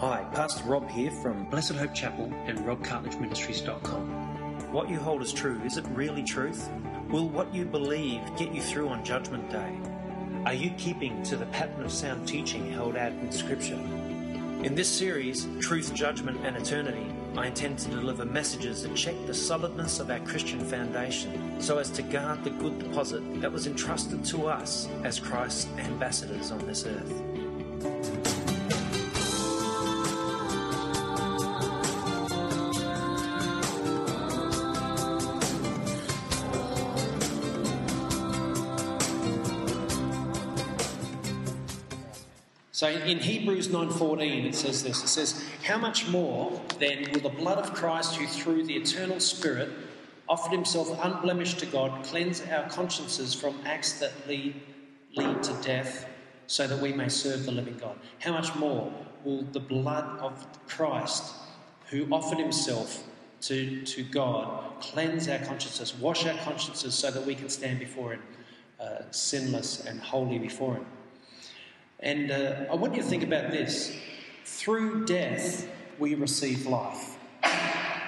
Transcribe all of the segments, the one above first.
Hi, Pastor Rob here from Blessed Hope Chapel and robcartledgeministries.com. What You Hold as True. Is it really truth? Will what you believe get you through on Judgment Day? Are you keeping to the pattern of sound teaching held out in Scripture? In this series, Truth, Judgment and Eternity, I intend to deliver messages that check the solidness of our Christian foundation so as to guard the good deposit that was entrusted to us as Christ's ambassadors on this earth. So in Hebrews 9:14 it says this. It says, "How much more then will the blood of Christ who through the eternal spirit offered himself unblemished to God cleanse our consciences from acts that lead, lead to death so that we may serve the living God? How much more will the blood of Christ who offered himself to, to God cleanse our consciences, wash our consciences so that we can stand before him uh, sinless and holy before him?" And uh, I want you to think about this. Through death, we receive life. I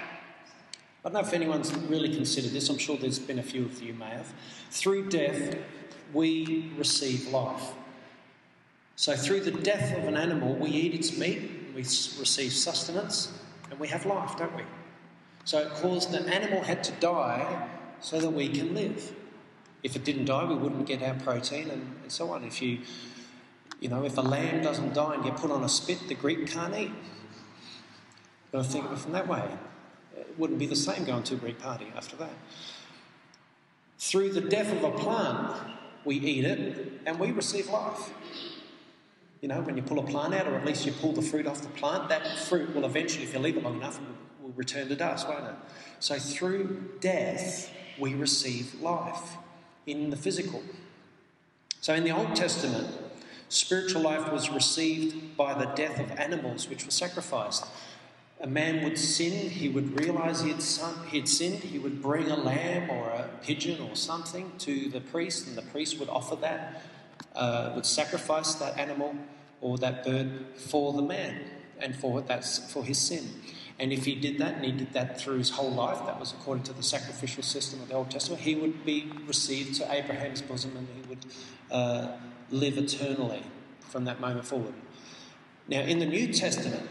don't know if anyone's really considered this. I'm sure there's been a few of you may have. Through death, we receive life. So, through the death of an animal, we eat its meat, we receive sustenance, and we have life, don't we? So, it caused the animal had to die so that we can live. If it didn't die, we wouldn't get our protein and, and so on. If you you know, if a lamb doesn't die and get put on a spit, the Greek can't eat. Got to think of it from that way. It wouldn't be the same going to a Greek party after that. Through the death of a plant, we eat it and we receive life. You know, when you pull a plant out, or at least you pull the fruit off the plant, that fruit will eventually, if you leave it long enough, will return to dust, won't it? So through death, we receive life in the physical. So in the Old Testament, Spiritual life was received by the death of animals which were sacrificed. A man would sin, he would realize he had, he had sinned, he would bring a lamb or a pigeon or something to the priest, and the priest would offer that, uh, would sacrifice that animal or that bird for the man and for, that, for his sin. And if he did that, and he did that through his whole life, that was according to the sacrificial system of the Old Testament, he would be received to Abraham's bosom and he would uh, live eternally from that moment forward. Now, in the New Testament,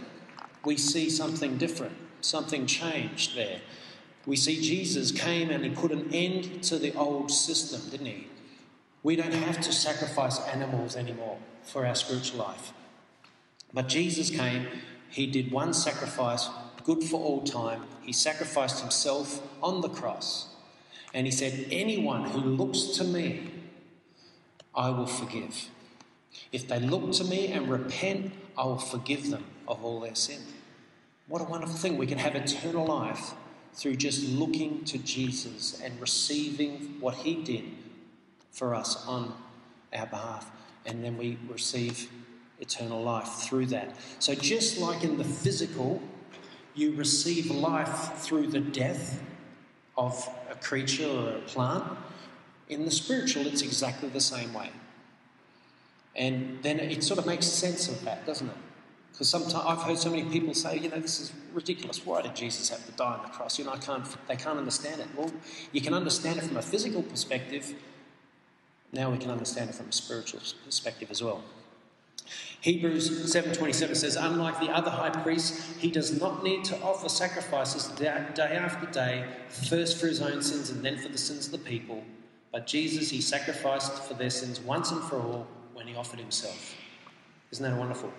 we see something different, something changed there. We see Jesus came and he put an end to the old system, didn't he? We don't have to sacrifice animals anymore for our spiritual life. But Jesus came, he did one sacrifice, good for all time. He sacrificed himself on the cross. And he said, Anyone who looks to me, I will forgive. If they look to me and repent, I will forgive them of all their sin. What a wonderful thing. We can have eternal life through just looking to Jesus and receiving what he did for us on our behalf. And then we receive eternal life through that. So, just like in the physical, you receive life through the death of a creature or a plant, in the spiritual, it's exactly the same way. And then it sort of makes sense of that, doesn't it? Because sometimes I've heard so many people say, you know, this is ridiculous. Why did Jesus have to die on the cross? You know, I can't, they can't understand it. Well, you can understand it from a physical perspective. Now we can understand it from a spiritual perspective as well. Hebrews 7:27 says, "Unlike the other high priests, he does not need to offer sacrifices day after day, first for his own sins and then for the sins of the people. But Jesus, he sacrificed for their sins once and for all when he offered himself. Isn't that wonderful?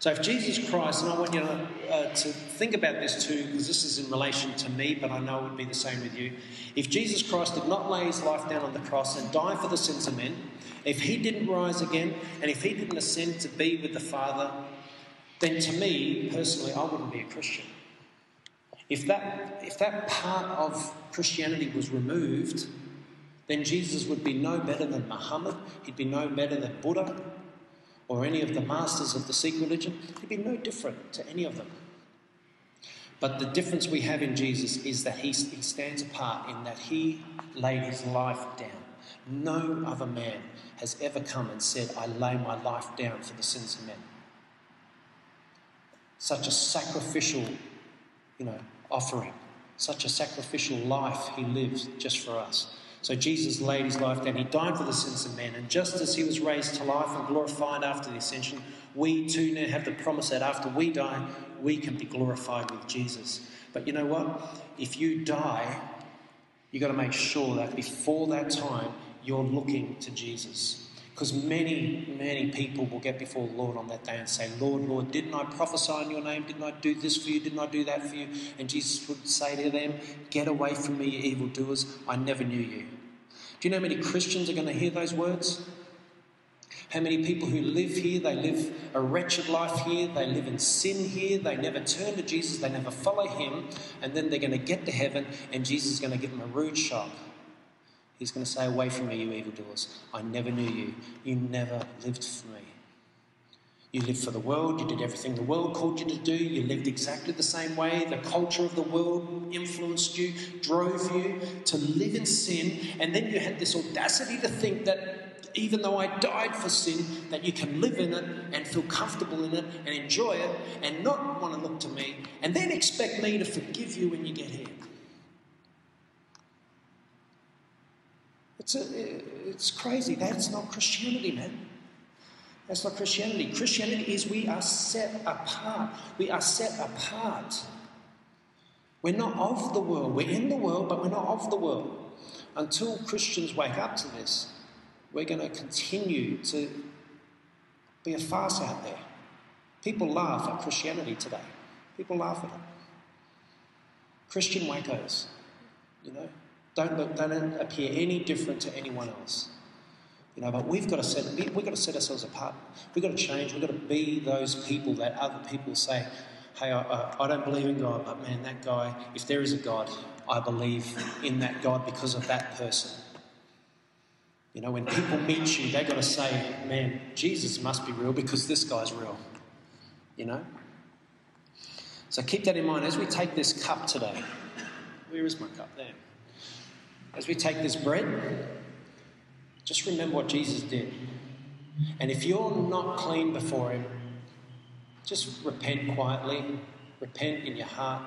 So, if Jesus Christ, and I want you to, uh, to think about this too, because this is in relation to me, but I know it would be the same with you. If Jesus Christ did not lay his life down on the cross and die for the sins of men, if he didn't rise again, and if he didn't ascend to be with the Father, then to me, personally, I wouldn't be a Christian. If that, if that part of Christianity was removed, then Jesus would be no better than Muhammad, he'd be no better than Buddha, or any of the masters of the Sikh religion. He'd be no different to any of them. But the difference we have in Jesus is that he, he stands apart in that he laid his life down. No other man has ever come and said, I lay my life down for the sins of men. such a sacrificial, you know, offering, such a sacrificial life he lived just for us. So Jesus laid his life down. He died for the sins of men. And just as he was raised to life and glorified after the ascension, we too now have the promise that after we die, we can be glorified with Jesus. But you know what? If you die, you've got to make sure that before that time, you're looking to Jesus. Because many, many people will get before the Lord on that day and say, Lord, Lord, didn't I prophesy in your name? Didn't I do this for you? Didn't I do that for you? And Jesus would say to them, Get away from me, you evildoers. I never knew you. Do you know how many Christians are going to hear those words? How many people who live here, they live a wretched life here, they live in sin here, they never turn to Jesus, they never follow Him, and then they're going to get to heaven and Jesus is going to give them a rude shock. He's going to say, Away from me, you evildoers. I never knew you. You never lived for me. You lived for the world, you did everything the world called you to do, you lived exactly the same way. The culture of the world influenced you, drove you to live in sin, and then you had this audacity to think that even though I died for sin, that you can live in it and feel comfortable in it and enjoy it and not want to look to me, and then expect me to forgive you when you get here. It's, a, it's crazy. That's not Christianity, man. That's not Christianity. Christianity is we are set apart. We are set apart. We're not of the world. We're in the world, but we're not of the world. Until Christians wake up to this, we're going to continue to be a farce out there. People laugh at Christianity today. People laugh at it. Christian wackos, you know, don't look, don't appear any different to anyone else. You know, but we've got to set we've got to set ourselves apart. We've got to change. We've got to be those people that other people say, "Hey, I, I don't believe in God, but man, that guy. If there is a God, I believe in that God because of that person." You know, when people meet you, they've got to say, "Man, Jesus must be real because this guy's real." You know. So keep that in mind as we take this cup today. Where is my cup? There. As we take this bread, just remember what Jesus did. And if you're not clean before Him, just repent quietly, repent in your heart,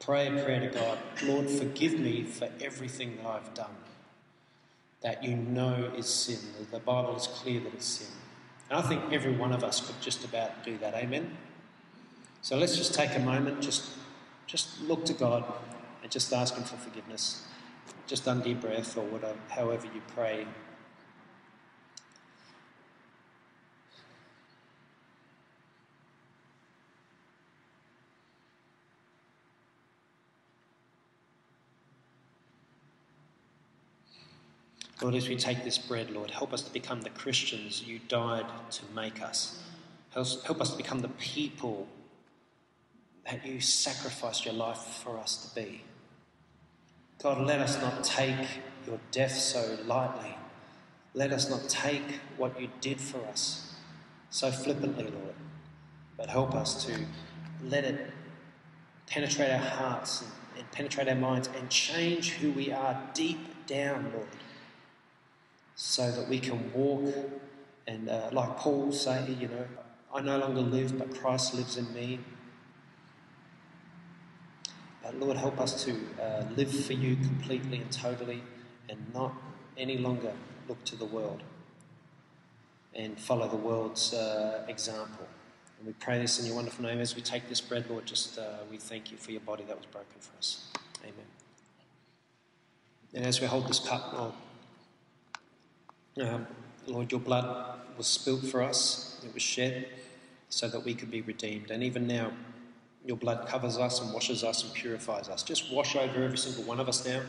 pray a prayer to God Lord, forgive me for everything that I've done that you know is sin. The Bible is clear that it's sin. And I think every one of us could just about do that. Amen? So let's just take a moment, just, just look to God and just ask Him for forgiveness just under your breath or whatever, however you pray. Lord, as we take this bread, Lord, help us to become the Christians you died to make us. Help us to become the people that you sacrificed your life for us to be. God, let us not take your death so lightly. Let us not take what you did for us so flippantly, Lord, but help us to let it penetrate our hearts and, and penetrate our minds and change who we are deep down, Lord, so that we can walk and, uh, like Paul say, you know, I no longer live, but Christ lives in me. Uh, Lord, help us to uh, live for you completely and totally and not any longer look to the world and follow the world's uh, example. And we pray this in your wonderful name as we take this bread, Lord. Just uh, we thank you for your body that was broken for us. Amen. And as we hold this cup, Lord, um, Lord, your blood was spilt for us, it was shed so that we could be redeemed. And even now, your blood covers us and washes us and purifies us. Just wash over every single one of us now.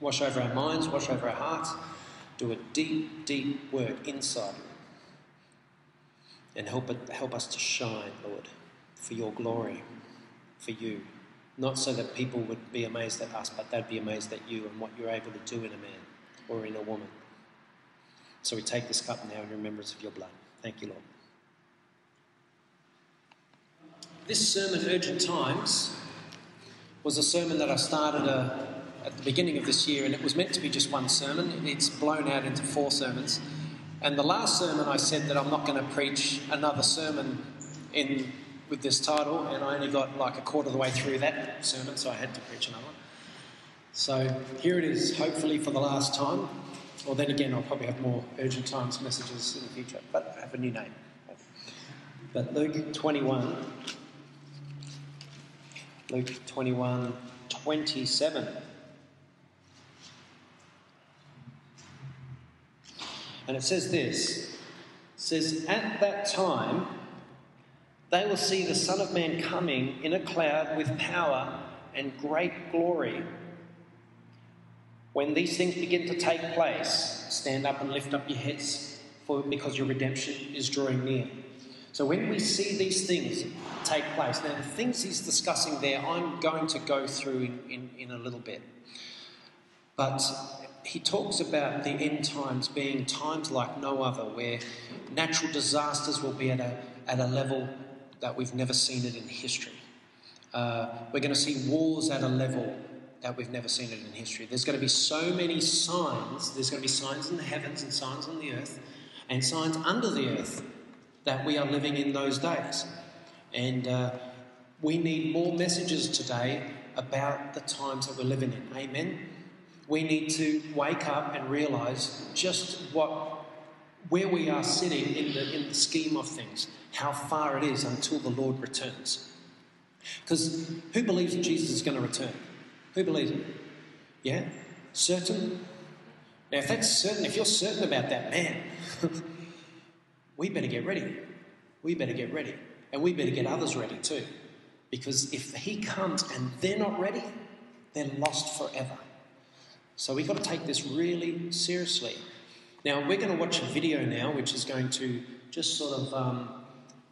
Wash over our minds, wash over our hearts. Do a deep, deep work inside. And help, it, help us to shine, Lord, for your glory, for you. Not so that people would be amazed at us, but they'd be amazed at you and what you're able to do in a man or in a woman. So we take this cup now in remembrance of your blood. Thank you, Lord. This sermon, Urgent Times, was a sermon that I started uh, at the beginning of this year, and it was meant to be just one sermon. It's blown out into four sermons. And the last sermon, I said that I'm not going to preach another sermon in with this title, and I only got like a quarter of the way through that sermon, so I had to preach another one. So here it is, hopefully for the last time. Or then again, I'll probably have more urgent times messages in the future, but I have a new name. But Luke 21, Luke 21, 27. And it says this it says, At that time, they will see the Son of Man coming in a cloud with power and great glory. When these things begin to take place, stand up and lift up your heads, for because your redemption is drawing near. So when we see these things take place, now the things he's discussing there, I'm going to go through in, in, in a little bit. But he talks about the end times being times like no other, where natural disasters will be at a, at a level that we've never seen it in history. Uh, we're going to see wars at a level that we've never seen it in history. There's going to be so many signs. There's going to be signs in the heavens and signs on the earth and signs under the earth that we are living in those days. And uh, we need more messages today about the times that we're living in. Amen. We need to wake up and realize just what where we are sitting in the, in the scheme of things, how far it is until the Lord returns. Because who believes that Jesus is going to return? Who believes it? Yeah? Certain? Now, if that's certain, if you're certain about that, man, we better get ready. We better get ready. And we better get others ready too. Because if he comes and they're not ready, they're lost forever. So we've got to take this really seriously. Now, we're going to watch a video now which is going to just sort of um,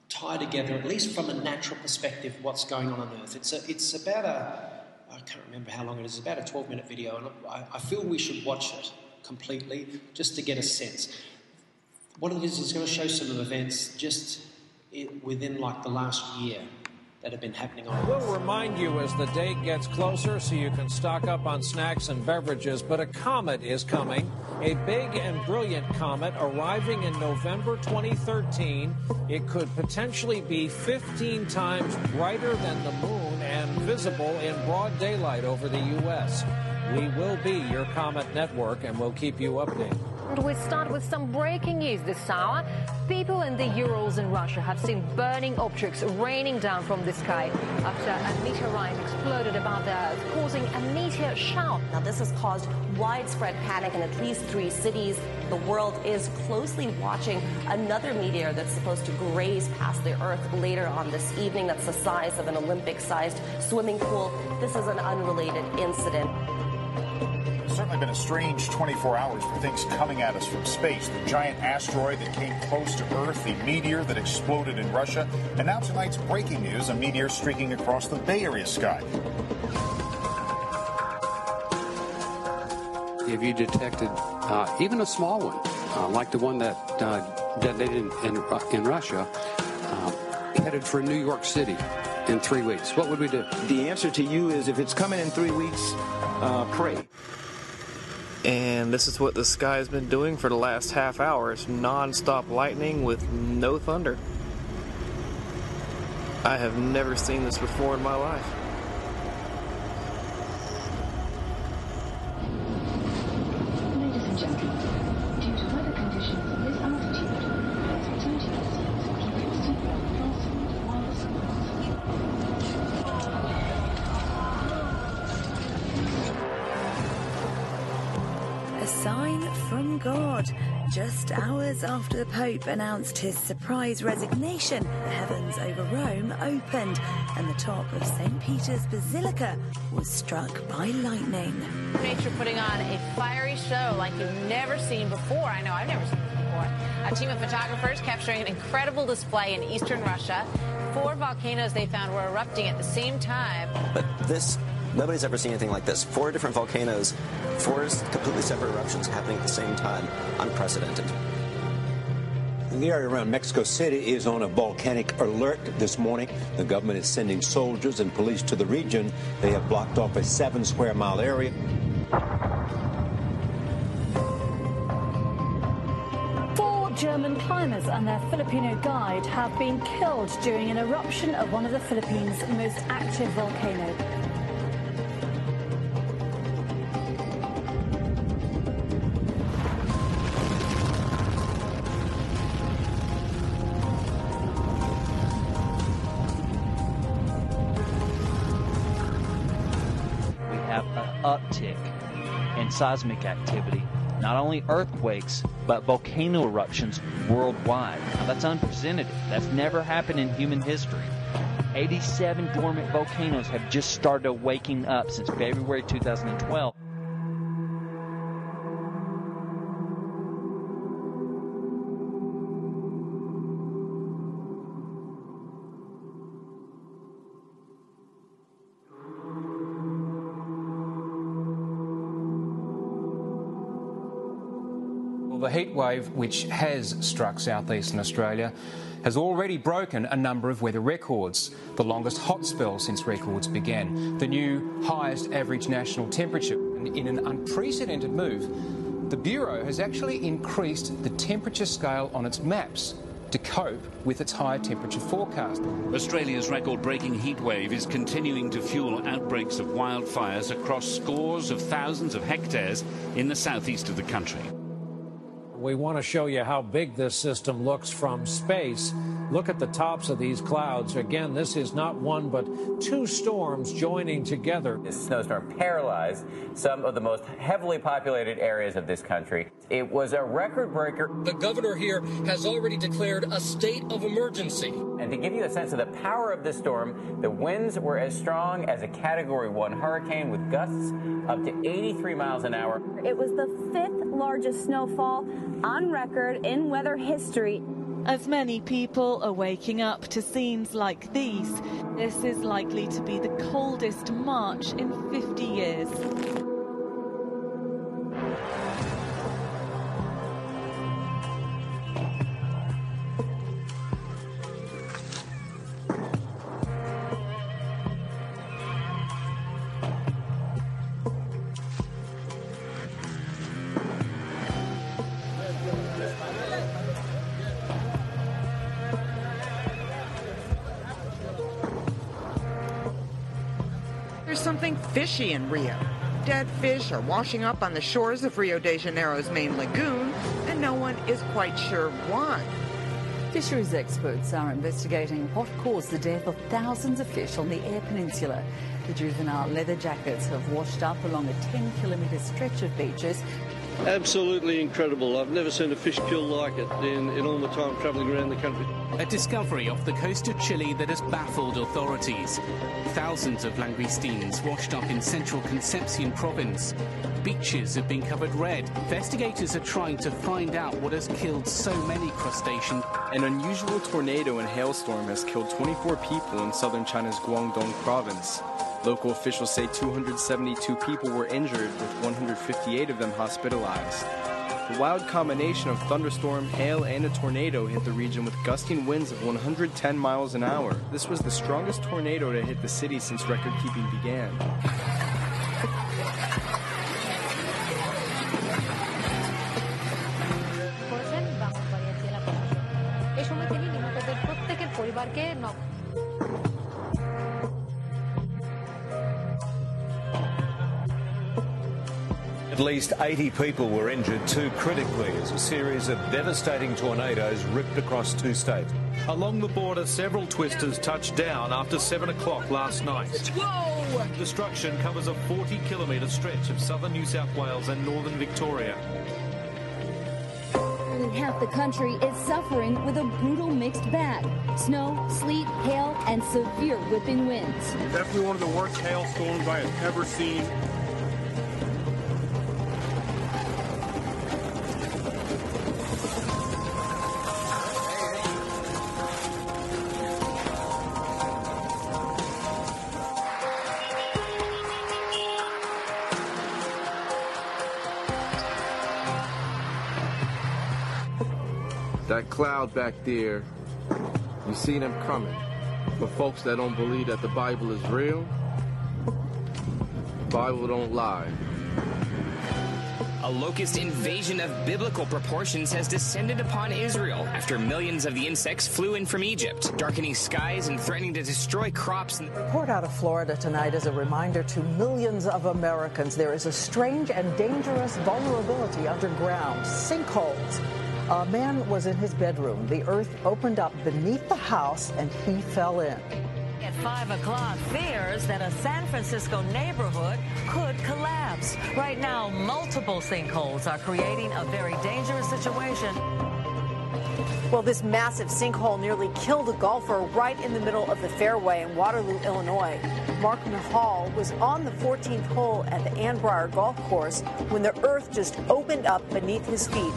tie together, at least from a natural perspective, what's going on on Earth. It's, a, it's about a, I can't remember how long it is, about a 12 minute video, and I, I feel we should watch it completely just to get a sense. What it is is going to show some events just within like the last year that have been happening on We'll remind you as the date gets closer so you can stock up on snacks and beverages, but a comet is coming. A big and brilliant comet arriving in November 2013. It could potentially be 15 times brighter than the moon and visible in broad daylight over the U.S. We will be your Comet Network and we'll keep you updated. And we start with some breaking news this hour. People in the Urals in Russia have seen burning objects raining down from the sky after a meteorite exploded above the Earth, causing a meteor shower. Now, this has caused widespread panic in at least three cities. The world is closely watching another meteor that's supposed to graze past the Earth later on this evening. That's the size of an Olympic sized swimming pool. This is an unrelated incident certainly been a strange 24 hours for things coming at us from space. The giant asteroid that came close to Earth, the meteor that exploded in Russia, and now tonight's breaking news, a meteor streaking across the Bay Area sky. If you detected uh, even a small one, uh, like the one that uh, detonated in, in, in Russia, uh, headed for New York City in three weeks? What would we do? The answer to you is if it's coming in three weeks, uh, pray. And this is what the sky has been doing for the last half hour. It's non-stop lightning with no thunder. I have never seen this before in my life. Just hours after the Pope announced his surprise resignation, the heavens over Rome opened and the top of St. Peter's Basilica was struck by lightning. Nature putting on a fiery show like you've never seen before. I know I've never seen this before. A team of photographers capturing an incredible display in eastern Russia. Four volcanoes they found were erupting at the same time. But this Nobody's ever seen anything like this. Four different volcanoes, four completely separate eruptions happening at the same time. Unprecedented. The area around Mexico City is on a volcanic alert this morning. The government is sending soldiers and police to the region. They have blocked off a seven square mile area. Four German climbers and their Filipino guide have been killed during an eruption of one of the Philippines' most active volcanoes. Seismic activity, not only earthquakes, but volcano eruptions worldwide. Now, that's unprecedented. That's never happened in human history. 87 dormant volcanoes have just started waking up since February 2012. Heat wave, which has struck southeastern Australia, has already broken a number of weather records. The longest hot spell since records began. The new highest average national temperature. And in an unprecedented move, the Bureau has actually increased the temperature scale on its maps to cope with its higher temperature forecast. Australia's record breaking heatwave is continuing to fuel outbreaks of wildfires across scores of thousands of hectares in the southeast of the country. We want to show you how big this system looks from space. Look at the tops of these clouds. Again, this is not one but two storms joining together. This snowstorm paralyzed some of the most heavily populated areas of this country. It was a record breaker. The governor here has already declared a state of emergency. And to give you a sense of the power of this storm, the winds were as strong as a Category 1 hurricane with gusts up to 83 miles an hour. It was the fifth largest snowfall on record in weather history. As many people are waking up to scenes like these, this is likely to be the coldest March in 50 years. Fishy in Rio. Dead fish are washing up on the shores of Rio de Janeiro's main lagoon, and no one is quite sure why. Fisheries experts are investigating what caused the death of thousands of fish on the Eyre Peninsula. The juvenile leather jackets have washed up along a 10 kilometre stretch of beaches. Absolutely incredible. I've never seen a fish kill like it in, in all my time travelling around the country. A discovery off the coast of Chile that has baffled authorities. Thousands of langoustines washed up in central Concepcion province. Beaches have been covered red. Investigators are trying to find out what has killed so many crustaceans. An unusual tornado and hailstorm has killed 24 people in southern China's Guangdong province. Local officials say 272 people were injured, with 158 of them hospitalized. The wild combination of thunderstorm, hail, and a tornado hit the region with gusting winds of 110 miles an hour. This was the strongest tornado to hit the city since record keeping began. Least 80 people were injured, two critically, as a series of devastating tornadoes ripped across two states. Along the border, several twisters touched down after 7 o'clock last night. Whoa! Destruction covers a 40 kilometre stretch of southern New South Wales and northern Victoria. More than half the country is suffering with a brutal mixed bag snow, sleet, hail, and severe whipping winds. Definitely one of the worst hailstorms I have ever seen. Cloud back there, you see them coming. For folks that don't believe that the Bible is real, the Bible don't lie. A locust invasion of biblical proportions has descended upon Israel after millions of the insects flew in from Egypt, darkening skies and threatening to destroy crops. And report out of Florida tonight is a reminder to millions of Americans there is a strange and dangerous vulnerability underground sinkholes. A man was in his bedroom. The earth opened up beneath the house and he fell in. At 5 o'clock, fears that a San Francisco neighborhood could collapse. Right now, multiple sinkholes are creating a very dangerous situation. Well, this massive sinkhole nearly killed a golfer right in the middle of the fairway in Waterloo, Illinois. Mark Mihal was on the 14th hole at the Annbriar Golf Course when the earth just opened up beneath his feet.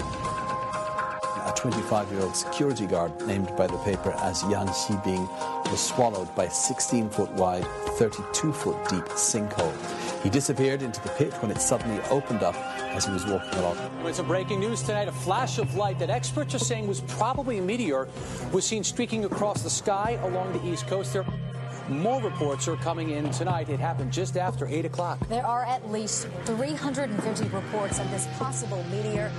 A 25 year old security guard, named by the paper as Yan Xibing, was swallowed by a 16 foot wide, 32 foot deep sinkhole. He disappeared into the pit when it suddenly opened up as he was walking along. It's a breaking news tonight. A flash of light that experts are saying was probably a meteor was seen streaking across the sky along the east coast there. More reports are coming in tonight. It happened just after 8 o'clock. There are at least 350 reports of this possible meteor.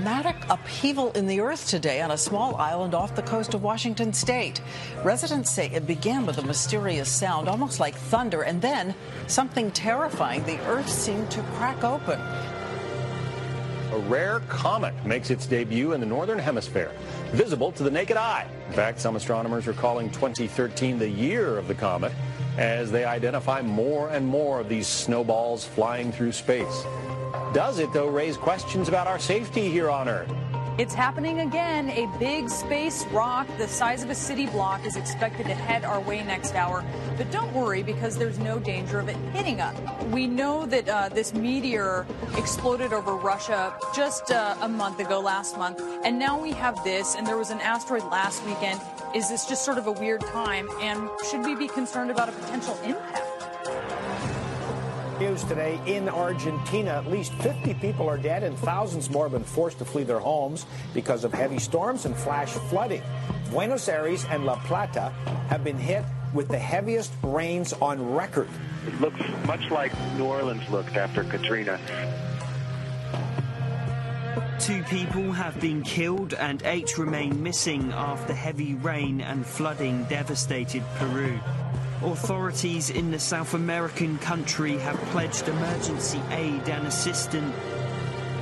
Dramatic upheaval in the earth today on a small island off the coast of Washington state. Residents say it began with a mysterious sound, almost like thunder, and then something terrifying. The earth seemed to crack open. A rare comet makes its debut in the northern hemisphere, visible to the naked eye. In fact, some astronomers are calling 2013 the year of the comet as they identify more and more of these snowballs flying through space. Does it, though, raise questions about our safety here on Earth? It's happening again. A big space rock the size of a city block is expected to head our way next hour. But don't worry because there's no danger of it hitting us. We know that uh, this meteor exploded over Russia just uh, a month ago, last month. And now we have this, and there was an asteroid last weekend. Is this just sort of a weird time? And should we be concerned about a potential impact? News today in Argentina. At least 50 people are dead and thousands more have been forced to flee their homes because of heavy storms and flash flooding. Buenos Aires and La Plata have been hit with the heaviest rains on record. It looks much like New Orleans looked after Katrina. Two people have been killed and eight remain missing after heavy rain and flooding devastated Peru. Authorities in the South American country have pledged emergency aid and assistance.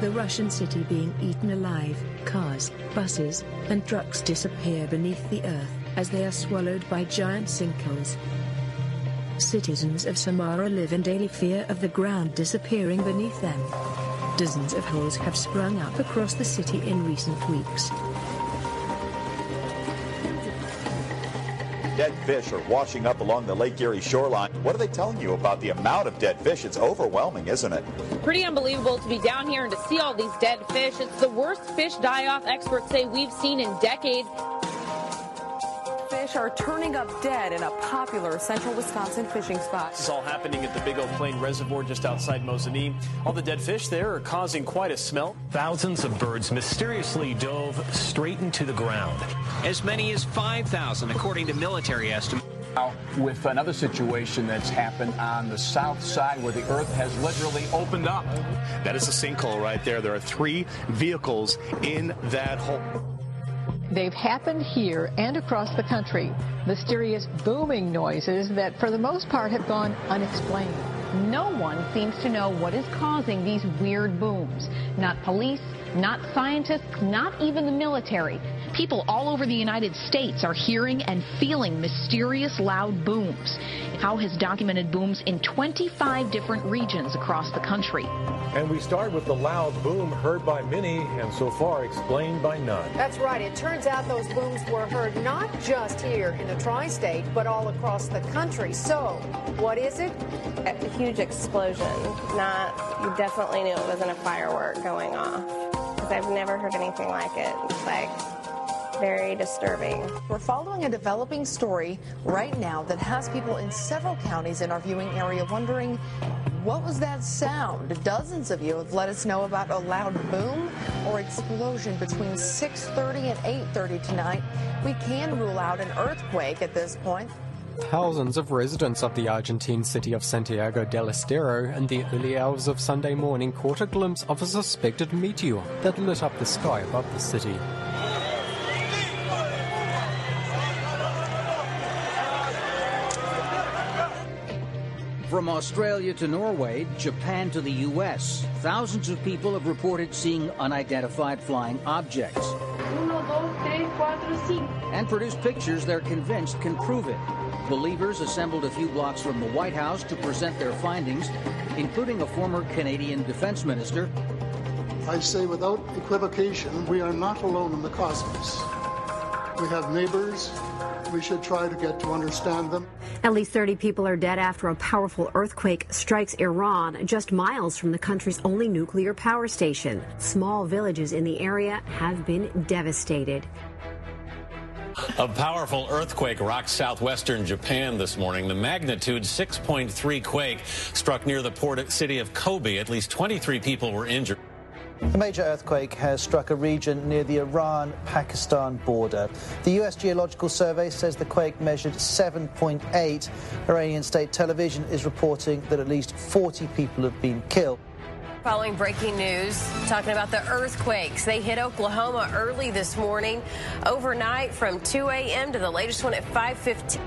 The Russian city being eaten alive, cars, buses, and trucks disappear beneath the earth as they are swallowed by giant sinkholes. Citizens of Samara live in daily fear of the ground disappearing beneath them. Dozens of holes have sprung up across the city in recent weeks. Fish are washing up along the Lake Erie shoreline. What are they telling you about the amount of dead fish? It's overwhelming, isn't it? Pretty unbelievable to be down here and to see all these dead fish. It's the worst fish die-off experts say we've seen in decades. Fish are turning up dead in a popular central Wisconsin fishing spot. This is all happening at the Big Eau Pleine Reservoir just outside Mosinee. All the dead fish there are causing quite a smell. Thousands of birds mysteriously dove straight into the ground. As many as 5,000, according to military estimates. Now, with another situation that's happened on the south side where the earth has literally opened up. That is a sinkhole right there. There are three vehicles in that hole. They've happened here and across the country. Mysterious booming noises that, for the most part, have gone unexplained. No one seems to know what is causing these weird booms. Not police, not scientists, not even the military. People all over the United States are hearing and feeling mysterious loud booms. Howe has documented booms in 25 different regions across the country. And we start with the loud boom heard by many and so far explained by none. That's right. It turns out those booms were heard not just here in the tri state, but all across the country. So, what is it? A huge explosion. Not, you definitely knew it wasn't a firework going off. Because I've never heard anything like it. It's like, very disturbing. We're following a developing story right now that has people in several counties in our viewing area wondering what was that sound? Dozens of you have let us know about a loud boom or explosion between 6:30 and 8:30 tonight. We can rule out an earthquake at this point. Thousands of residents of the Argentine city of Santiago del Estero in the early hours of Sunday morning caught a glimpse of a suspected meteor that lit up the sky above the city. From Australia to Norway, Japan to the U.S., thousands of people have reported seeing unidentified flying objects. And produced pictures they're convinced can prove it. Believers assembled a few blocks from the White House to present their findings, including a former Canadian defense minister. I say without equivocation, we are not alone in the cosmos. We have neighbors. We should try to get to understand them. At least 30 people are dead after a powerful earthquake strikes Iran, just miles from the country's only nuclear power station. Small villages in the area have been devastated. A powerful earthquake rocked southwestern Japan this morning. The magnitude 6.3 quake struck near the port city of Kobe. At least 23 people were injured. A major earthquake has struck a region near the Iran Pakistan border. The US Geological Survey says the quake measured 7.8. Iranian state television is reporting that at least 40 people have been killed. Following breaking news, talking about the earthquakes. They hit Oklahoma early this morning, overnight from 2 a.m. to the latest one at 5:15.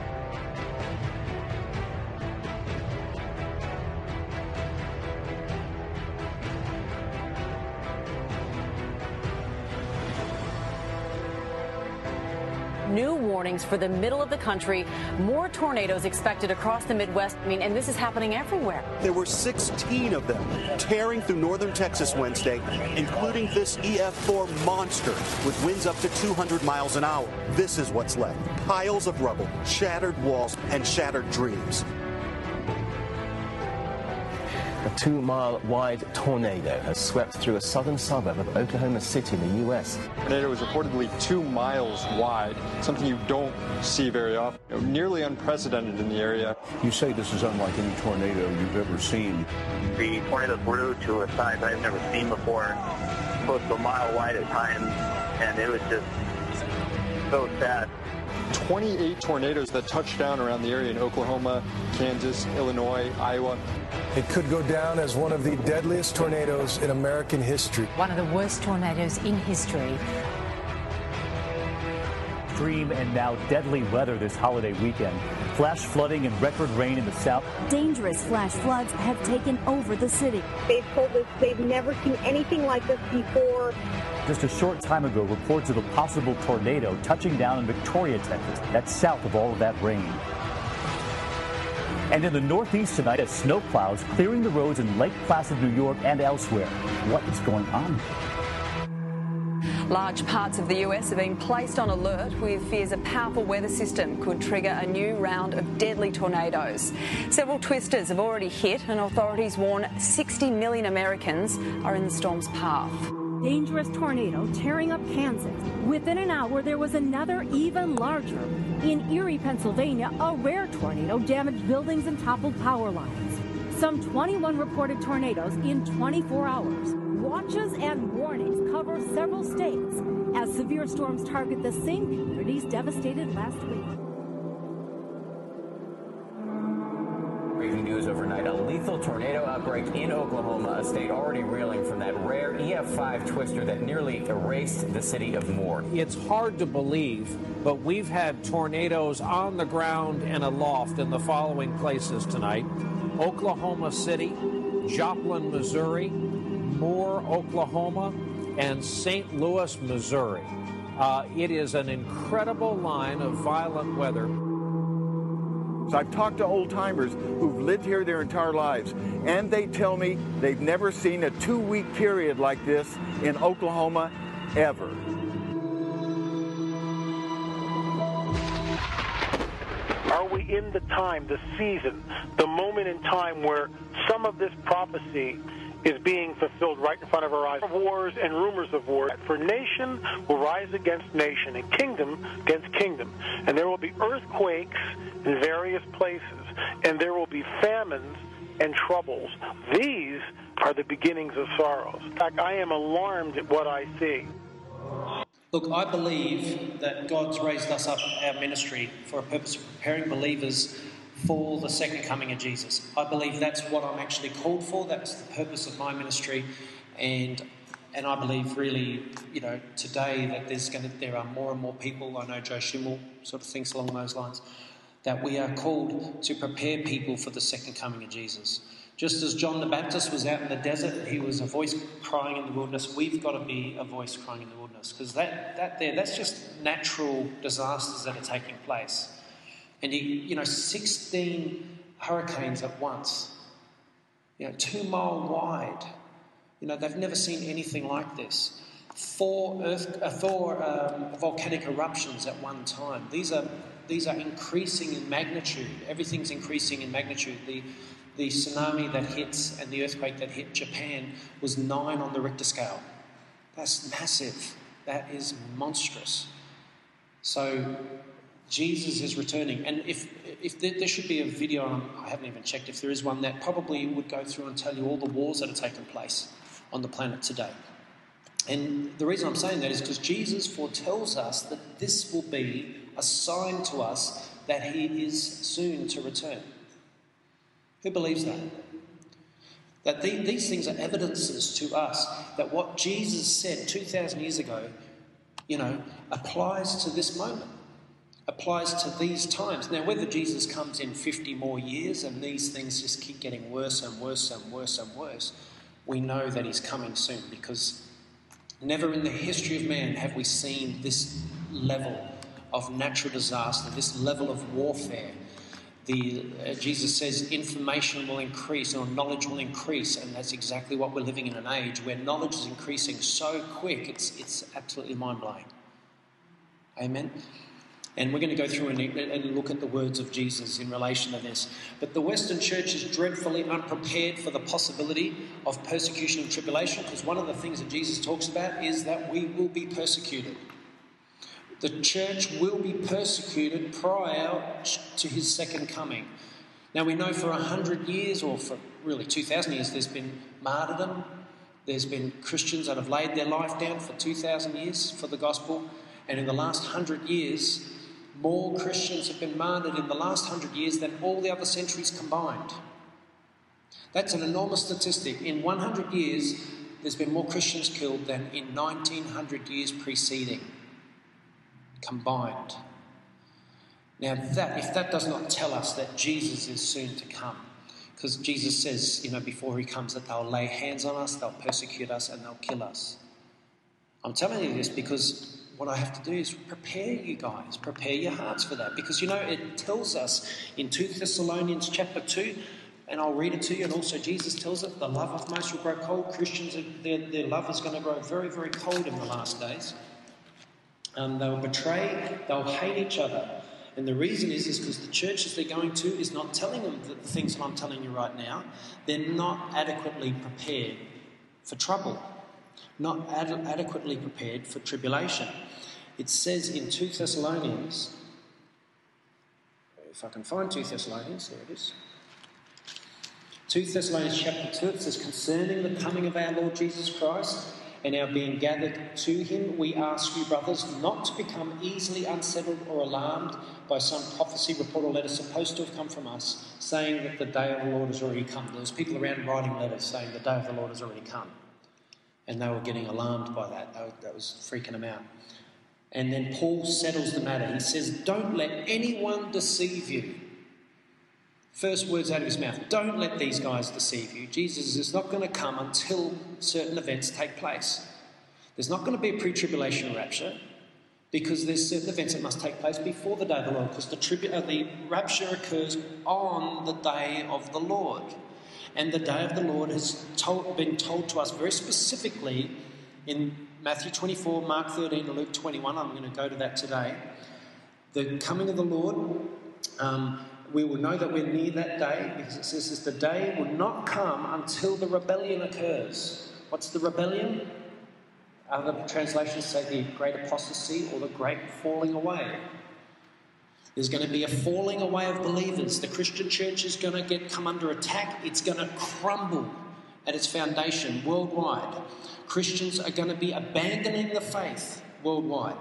New warnings for the middle of the country. More tornadoes expected across the Midwest. I mean, and this is happening everywhere. There were 16 of them tearing through northern Texas Wednesday, including this EF4 monster with winds up to 200 miles an hour. This is what's left piles of rubble, shattered walls, and shattered dreams. A two mile wide tornado has swept through a southern suburb of Oklahoma City in the U.S. The tornado was reportedly two miles wide, something you don't see very often. You know, nearly unprecedented in the area. You say this is unlike any tornado you've ever seen. The tornado grew to a size I've never seen before, close to a mile wide at times, and it was just so sad. 28 tornadoes that touched down around the area in Oklahoma, Kansas, Illinois, Iowa. It could go down as one of the deadliest tornadoes in American history. One of the worst tornadoes in history. Extreme and now deadly weather this holiday weekend. Flash flooding and record rain in the south. Dangerous flash floods have taken over the city. They've told us they've never seen anything like this before. Just a short time ago, reports of a possible tornado touching down in Victoria, Texas. That's south of all of that rain. And in the northeast tonight, as snow clouds clearing the roads in Lake Placid, New York, and elsewhere. What is going on? Large parts of the US have been placed on alert with fears a powerful weather system could trigger a new round of deadly tornadoes. Several twisters have already hit, and authorities warn 60 million Americans are in the storm's path. Dangerous tornado tearing up Kansas. Within an hour, there was another even larger. In Erie, Pennsylvania, a rare tornado damaged buildings and toppled power lines. Some 21 reported tornadoes in 24 hours. Watches and warnings cover several states as severe storms target the same communities devastated last week. Breaking news overnight a lethal tornado outbreak in Oklahoma, a state already reeling from that rare EF5 twister that nearly erased the city of Moore. It's hard to believe, but we've had tornadoes on the ground and aloft in the following places tonight Oklahoma City, Joplin, Missouri, Moore, Oklahoma, and St. Louis, Missouri. Uh, it is an incredible line of violent weather. I've talked to old timers who've lived here their entire lives, and they tell me they've never seen a two week period like this in Oklahoma ever. Are we in the time, the season, the moment in time where some of this prophecy is being fulfilled right in front of our eyes. Wars and rumors of war. For nation will rise against nation and kingdom against kingdom. And there will be earthquakes in various places. And there will be famines and troubles. These are the beginnings of sorrows. In fact, I am alarmed at what I see. Look, I believe that God's raised us up our ministry for a purpose of preparing believers for the second coming of Jesus. I believe that's what I'm actually called for. That's the purpose of my ministry, and and I believe really, you know, today that there's going to there are more and more people. I know Joe Schimmel sort of thinks along those lines that we are called to prepare people for the second coming of Jesus. Just as John the Baptist was out in the desert, he was a voice crying in the wilderness. We've got to be a voice crying in the wilderness because that, that there, that's just natural disasters that are taking place. And you, you know, 16 hurricanes at once, you know, two mile wide. You know, they've never seen anything like this. Four, earth, uh, four um, volcanic eruptions at one time. These are these are increasing in magnitude. Everything's increasing in magnitude. The the tsunami that hits and the earthquake that hit Japan was nine on the Richter scale. That's massive. That is monstrous. So Jesus is returning. And if, if there, there should be a video, I haven't even checked if there is one, that probably would go through and tell you all the wars that are taking place on the planet today. And the reason I'm saying that is because Jesus foretells us that this will be a sign to us that he is soon to return. Who believes that? That the, these things are evidences to us that what Jesus said 2,000 years ago, you know, applies to this moment, applies to these times. Now, whether Jesus comes in 50 more years and these things just keep getting worse and worse and worse and worse, we know that he's coming soon because never in the history of man have we seen this level of natural disaster, this level of warfare the, uh, Jesus says information will increase or knowledge will increase, and that's exactly what we're living in an age where knowledge is increasing so quick, it's, it's absolutely mind blowing. Amen. And we're going to go through and, and, look at the words of Jesus in relation to this. But the Western church is dreadfully unprepared for the possibility of persecution and tribulation because one of the things that Jesus talks about is that we will be persecuted. The church will be persecuted prior to his second coming. Now, we know for a hundred years, or for really 2,000 years, there's been martyrdom. There's been Christians that have laid their life down for 2,000 years for the gospel. And in the last hundred years, more Christians have been martyred in the last hundred years than all the other centuries combined. That's an enormous statistic. In 100 years, there's been more Christians killed than in 1900 years preceding combined. Now, that, if that does not tell us that Jesus is soon to come, because Jesus says, you know, before he comes, that they'll lay hands on us, they'll persecute us, and they'll kill us. I'm telling you this because what I have to do is prepare you guys, prepare your hearts for that. Because, you know, it tells us in 2 Thessalonians chapter 2, and I'll read it to you, and also Jesus tells it, the love of most will grow cold. Christians, their, their love is going to grow very, very cold in the last days. Um, they'll betray, they'll hate each other. And the reason is, is because the churches they're going to is not telling them the things that I'm telling you right now. They're not adequately prepared for trouble, not ad- adequately prepared for tribulation. It says in 2 Thessalonians, if I can find 2 Thessalonians, there it is. 2 Thessalonians chapter 2, it says, Concerning the coming of our Lord Jesus Christ and our being gathered to him, we ask you, brothers, not to become easily unsettled or alarmed by some prophecy, report, or letter supposed to have come from us, saying that the day of the Lord has already come. There was people around writing letters saying the day of the Lord has already come. And they were getting alarmed by that. That was freaking them out. And then Paul settles the matter. He says, Don't let anyone deceive you First words out of his mouth Don't let these guys deceive you. Jesus is not going to come until certain events take place. There's not going to be a pre tribulation rapture because there's certain events that must take place before the day of the Lord because the, tribu- uh, the rapture occurs on the day of the Lord. And the day of the Lord has told, been told to us very specifically in Matthew 24, Mark 13, and Luke 21. I'm going to go to that today. The coming of the Lord. Um, we will know that we're near that day because it says the day will not come until the rebellion occurs. What's the rebellion? Other translations say the great apostasy or the great falling away. There's going to be a falling away of believers. The Christian church is going to get come under attack. It's going to crumble at its foundation worldwide. Christians are going to be abandoning the faith. worldwide.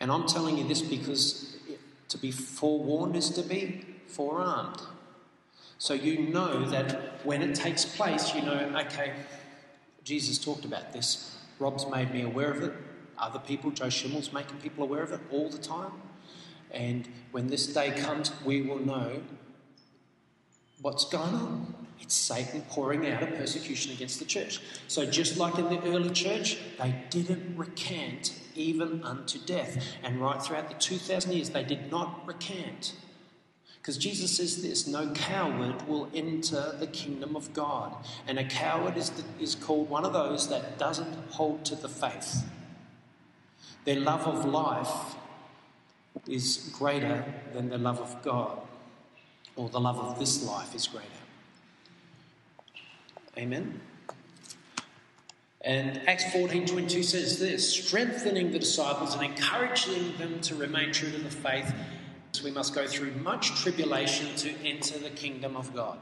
And I'm telling you this because to be forewarned is to be forearmed. So you know that when it takes place, you know, okay, Jesus talked about this. Rob's made me aware of it. Other people, Joe Schimmel's making people aware of it all the time. And when this day comes, we will know what's going on. It's Satan pouring out a persecution against the church. So, just like in the early church, they didn't recant even unto death. And right throughout the 2,000 years, they did not recant. Because Jesus says this no coward will enter the kingdom of God. And a coward is, the, is called one of those that doesn't hold to the faith. Their love of life is greater than the love of God, or the love of this life is greater. Amen. And Acts 14:22 says this, strengthening the disciples and encouraging them to remain true to the faith. We must go through much tribulation to enter the kingdom of God.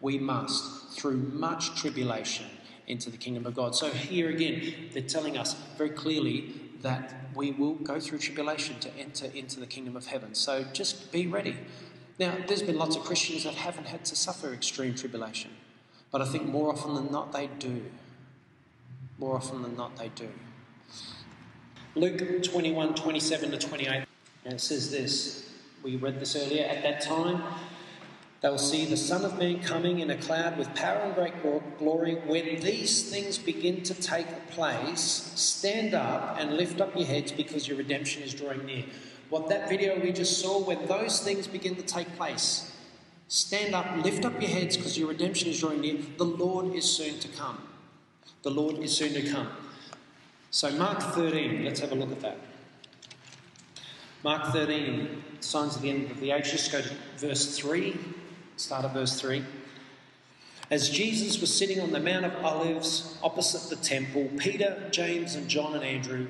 We must, through much tribulation, enter the kingdom of God. So here again, they're telling us very clearly that we will go through tribulation to enter into the kingdom of heaven. So just be ready. Now, there's been lots of Christians that haven't had to suffer extreme tribulation, but I think more often than not they do. More often than not they do. Luke 21 27 to 28, and it says this. We read this earlier. At that time, they will see the Son of Man coming in a cloud with power and great glory. When these things begin to take place, stand up and lift up your heads because your redemption is drawing near. What that video we just saw, when those things begin to take place, stand up, lift up your heads because your redemption is drawing near. The Lord is soon to come. The Lord is soon to come. So, Mark 13, let's have a look at that. Mark 13, signs of the end of the age. Just go to verse 3. Start of verse 3. As Jesus was sitting on the Mount of Olives opposite the temple, Peter, James, and John and Andrew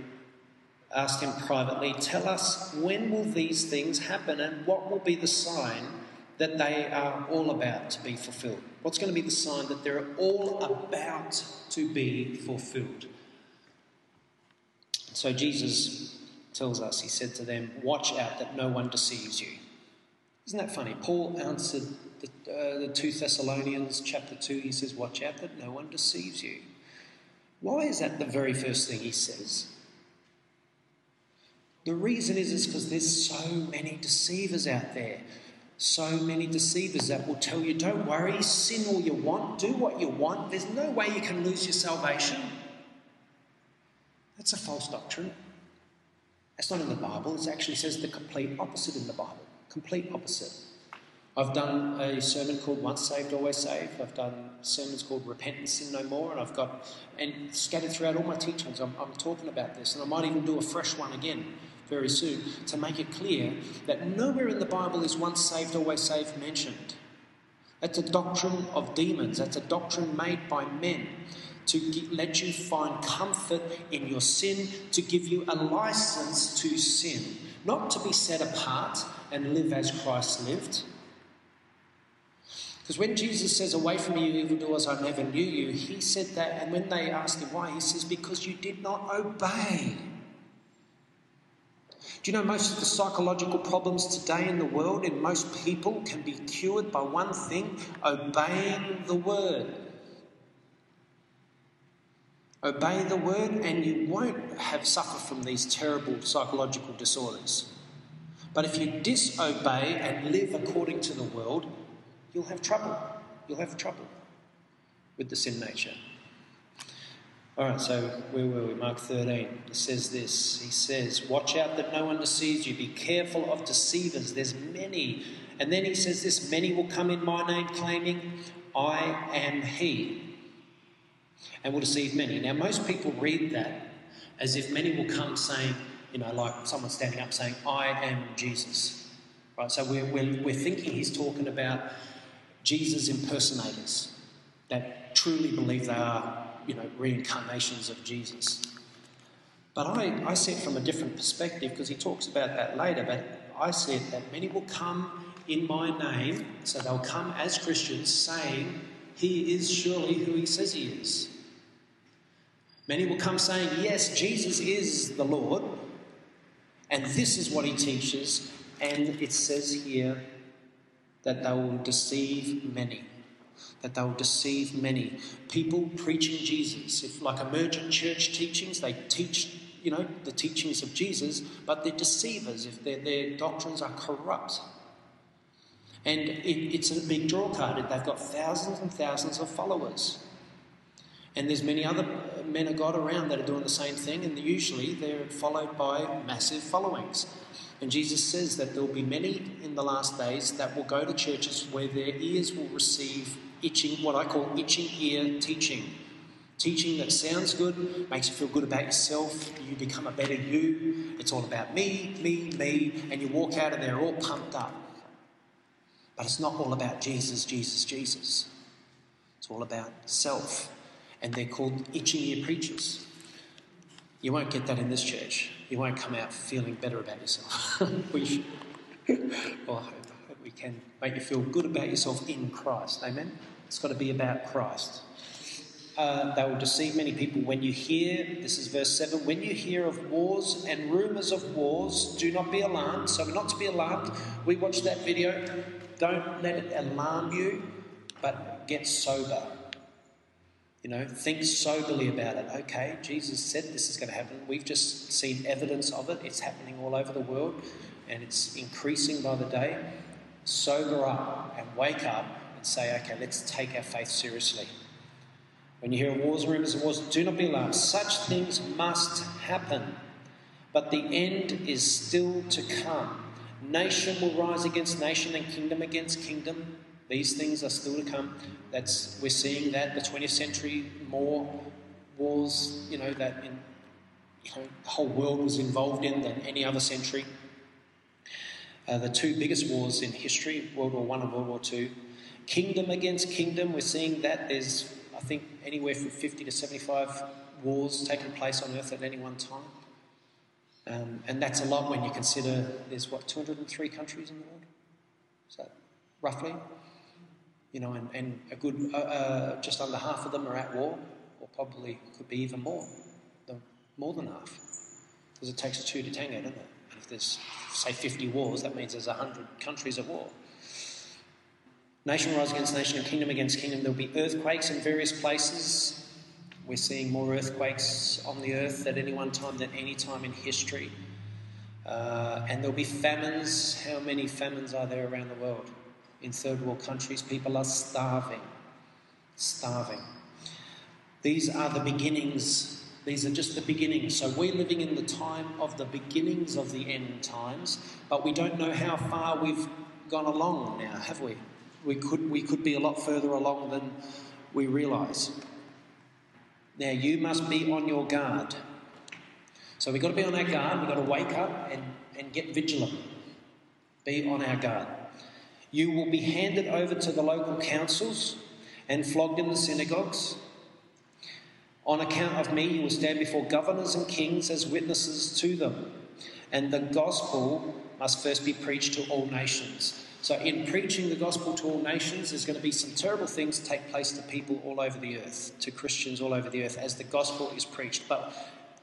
asked him privately, Tell us, when will these things happen and what will be the sign that they are all about to be fulfilled? What's going to be the sign that they're all about to be fulfilled? So Jesus tells us, He said to them, Watch out that no one deceives you. Isn't that funny? Paul answered the, uh, the 2 Thessalonians chapter 2, he says, Watch out that no one deceives you. Why is that the very first thing he says? The reason is is because there's so many deceivers out there. So many deceivers that will tell you, don't worry, sin all you want, do what you want. There's no way you can lose your salvation. That's a false doctrine. That's not in the Bible. It actually says the complete opposite in the Bible. Complete opposite. I've done a sermon called Once Saved, Always Saved. I've done sermons called Repent and Sin No More, and I've got, and scattered throughout all my teachings, I'm, I'm talking about this, and I might even do a fresh one again very soon to make it clear that nowhere in the Bible is once saved, always saved mentioned. That's a doctrine of demons, that's a doctrine made by men to get, let you find comfort in your sin, to give you a license to sin, not to be set apart and live as Christ lived. Because when Jesus says, Away from you, evildoers, I never knew you, he said that, and when they asked him why, he says, Because you did not obey. Do you know most of the psychological problems today in the world, in most people, can be cured by one thing obeying the word. Obey the word, and you won't have suffer from these terrible psychological disorders. But if you disobey and live according to the world, you'll have trouble. You'll have trouble with the sin nature. All right, so where were we? Mark 13. He says this. He says, Watch out that no one deceives you. Be careful of deceivers. There's many. And then he says this many will come in my name claiming, I am he. And will deceive many. Now, most people read that as if many will come saying, you know, like someone standing up saying, I am Jesus. Right? So we're, we're, we're thinking he's talking about Jesus impersonators that truly believe they are, you know, reincarnations of Jesus. But I, I see it from a different perspective because he talks about that later. But I see it that many will come in my name, so they'll come as Christians saying, He is surely who He says He is. Many will come saying, Yes, Jesus is the Lord, and this is what he teaches. And it says here that they will deceive many. That they will deceive many. People preaching Jesus, if like emergent church teachings, they teach, you know, the teachings of Jesus, but they're deceivers if their, doctrines are corrupt. And it, it's a big draw card. They've got thousands and thousands of followers. And there's many other men of God around that are doing the same thing, and usually they're followed by massive followings. And Jesus says that there will be many in the last days that will go to churches where their ears will receive itching, what I call itching ear teaching. Teaching that sounds good, makes you feel good about yourself, you become a better you. It's all about me, me, me, and you walk out of there all pumped up. But it's not all about Jesus, Jesus, Jesus. It's all about self. And they're called itching ear preachers. You won't get that in this church. You won't come out feeling better about yourself. we well, I hope, I hope we can make you feel good about yourself in Christ. Amen? It's got to be about Christ. Uh, they will deceive many people. When you hear, this is verse 7, when you hear of wars and rumours of wars, do not be alarmed. So, not to be alarmed. We watched that video. Don't let it alarm you, but get sober. You know, think soberly about it. Okay, Jesus said this is going to happen. We've just seen evidence of it. It's happening all over the world and it's increasing by the day. Sober up and wake up and say, okay, let's take our faith seriously. When you hear wars, rumors of wars, do not be alarmed. Such things must happen, but the end is still to come. Nation will rise against nation and kingdom against kingdom. These things are still to come. That's we're seeing that the 20th century more wars, you know, that in, you know, the whole world was involved in than any other century. Uh, the two biggest wars in history, World War One and World War Two, kingdom against kingdom. We're seeing that there's, I think, anywhere from 50 to 75 wars taking place on Earth at any one time. Um, and that's a lot when you consider there's what 203 countries in the world. So roughly? You know, and, and a good, uh, uh, just under half of them are at war, or probably could be even more, more than half. Because it takes two to tango, doesn't it? And if there's, say, 50 wars, that means there's 100 countries at war. Nation rise against nation and kingdom against kingdom. There'll be earthquakes in various places. We're seeing more earthquakes on the earth at any one time than any time in history. Uh, and there'll be famines. How many famines are there around the world? In third world countries, people are starving. Starving. These are the beginnings. These are just the beginnings. So we're living in the time of the beginnings of the end times, but we don't know how far we've gone along now, have we? We could, we could be a lot further along than we realise. Now, you must be on your guard. So we've got to be on our guard, we've got to wake up and, and get vigilant. Be on our guard. You will be handed over to the local councils and flogged in the synagogues. On account of me, you will stand before governors and kings as witnesses to them. And the gospel must first be preached to all nations. So, in preaching the gospel to all nations, there's going to be some terrible things take place to people all over the earth, to Christians all over the earth, as the gospel is preached. But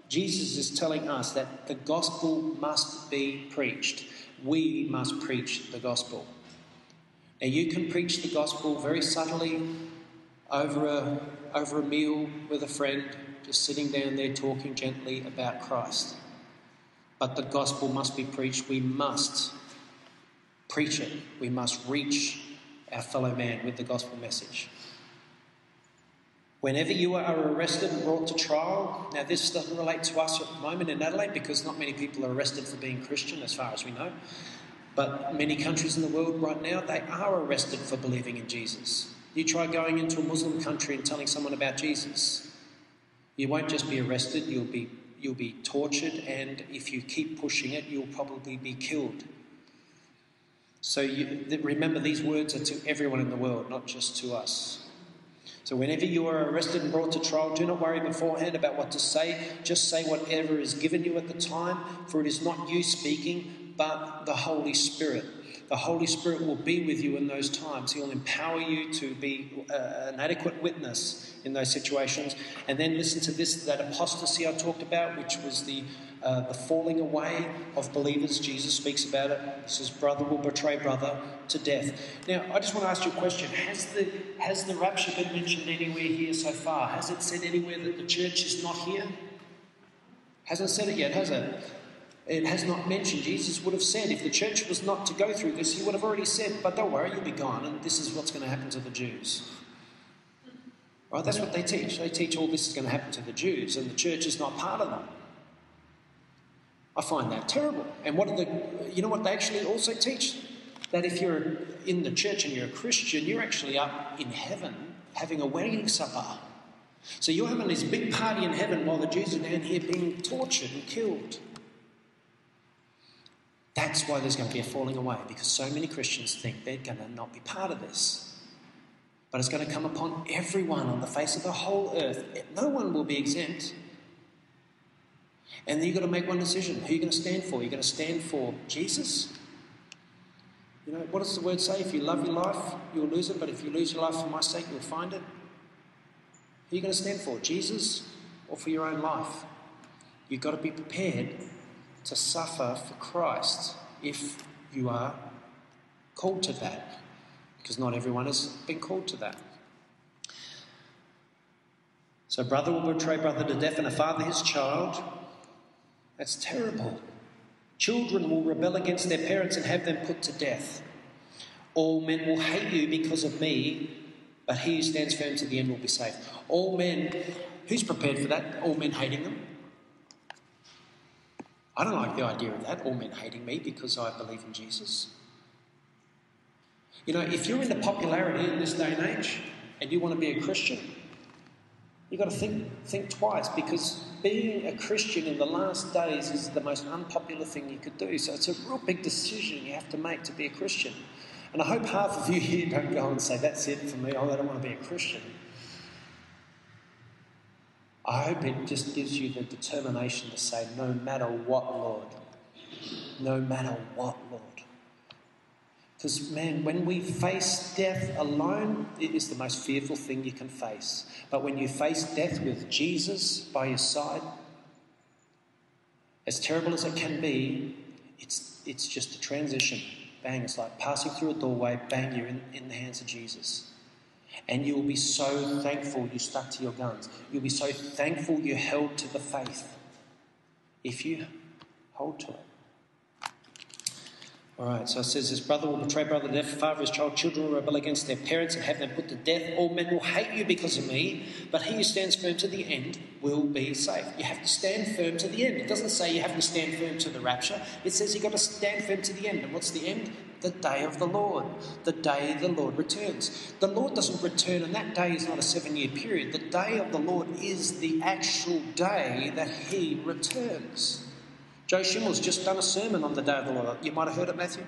Jesus is telling us that the gospel must be preached. We must preach the gospel. Now, you can preach the gospel very subtly over a, over a meal with a friend, just sitting down there talking gently about Christ. But the gospel must be preached. We must preach it. We must reach our fellow man with the gospel message. Whenever you are arrested and brought to trial, now this doesn't relate to us at the moment in Adelaide because not many people are arrested for being Christian, as far as we know. But many countries in the world right now, they are arrested for believing in Jesus. You try going into a Muslim country and telling someone about Jesus. You won't just be arrested, you'll be, you'll be tortured, and if you keep pushing it, you'll probably be killed. So you, remember, these words are to everyone in the world, not just to us. So, whenever you are arrested and brought to trial, do not worry beforehand about what to say. Just say whatever is given you at the time, for it is not you speaking, but the Holy Spirit. the Holy Spirit will be with you in those times. He'll empower you to be uh, an adequate witness in those situations. And then listen to this that apostasy I talked about, which was the uh, the falling away of believers. Jesus speaks about it. He says, Brother will betray brother to death. Now, I just want to ask you a question. Has the, has the rapture been mentioned anywhere here so far? Has it said anywhere that the church is not here? Hasn't said it yet, has it? It has not mentioned. Jesus would have said, if the church was not to go through this, he would have already said, but don't worry, you'll be gone, and this is what's going to happen to the Jews. Right? That's what they teach. They teach all this is going to happen to the Jews, and the church is not part of that. I find that terrible. And what are the, you know what they actually also teach? That if you're in the church and you're a Christian, you're actually up in heaven having a wedding supper. So you're having this big party in heaven while the Jews are down here being tortured and killed. That's why there's going to be a falling away, because so many Christians think they're going to not be part of this. But it's going to come upon everyone on the face of the whole earth. No one will be exempt. And then you've got to make one decision. Who are you going to stand for? You're going to stand for Jesus? You know, what does the word say? If you love your life, you'll lose it, but if you lose your life for my sake, you'll find it. Who are you going to stand for? Jesus or for your own life? You've got to be prepared to suffer for Christ if you are called to that, because not everyone has been called to that. So, brother will betray brother to death, and a father his child. That's terrible. Children will rebel against their parents and have them put to death. All men will hate you because of me, but he who stands firm to the end will be saved. All men, who's prepared for that? All men hating them? I don't like the idea of that, all men hating me because I believe in Jesus. You know, if you're into popularity in this day and age and you want to be a Christian, You've got to think, think twice because being a Christian in the last days is the most unpopular thing you could do. So it's a real big decision you have to make to be a Christian. And I hope half of you here don't go and say, That's it for me, oh I don't want to be a Christian. I hope it just gives you the determination to say, No matter what, Lord, no matter what, Lord. Because, man, when we face death alone, it is the most fearful thing you can face. But when you face death with Jesus by your side, as terrible as it can be, it's, it's just a transition. Bang, it's like passing through a doorway, bang, you're in, in the hands of Jesus. And you'll be so thankful you stuck to your guns. You'll be so thankful you held to the faith if you hold to it. All right, so it says, His brother will betray brother to death, father his child, children will rebel against their parents and have them put to death. All men will hate you because of me, but he who stands firm to the end will be safe. You have to stand firm to the end. It doesn't say you have to stand firm to the rapture, it says you've got to stand firm to the end. And what's the end? The day of the Lord, the day the Lord returns. The Lord doesn't return, and that day is not a seven year period. The day of the Lord is the actual day that he returns. Joe Schimmel's just done a sermon on the day of the Lord. You might have heard it, Matthew.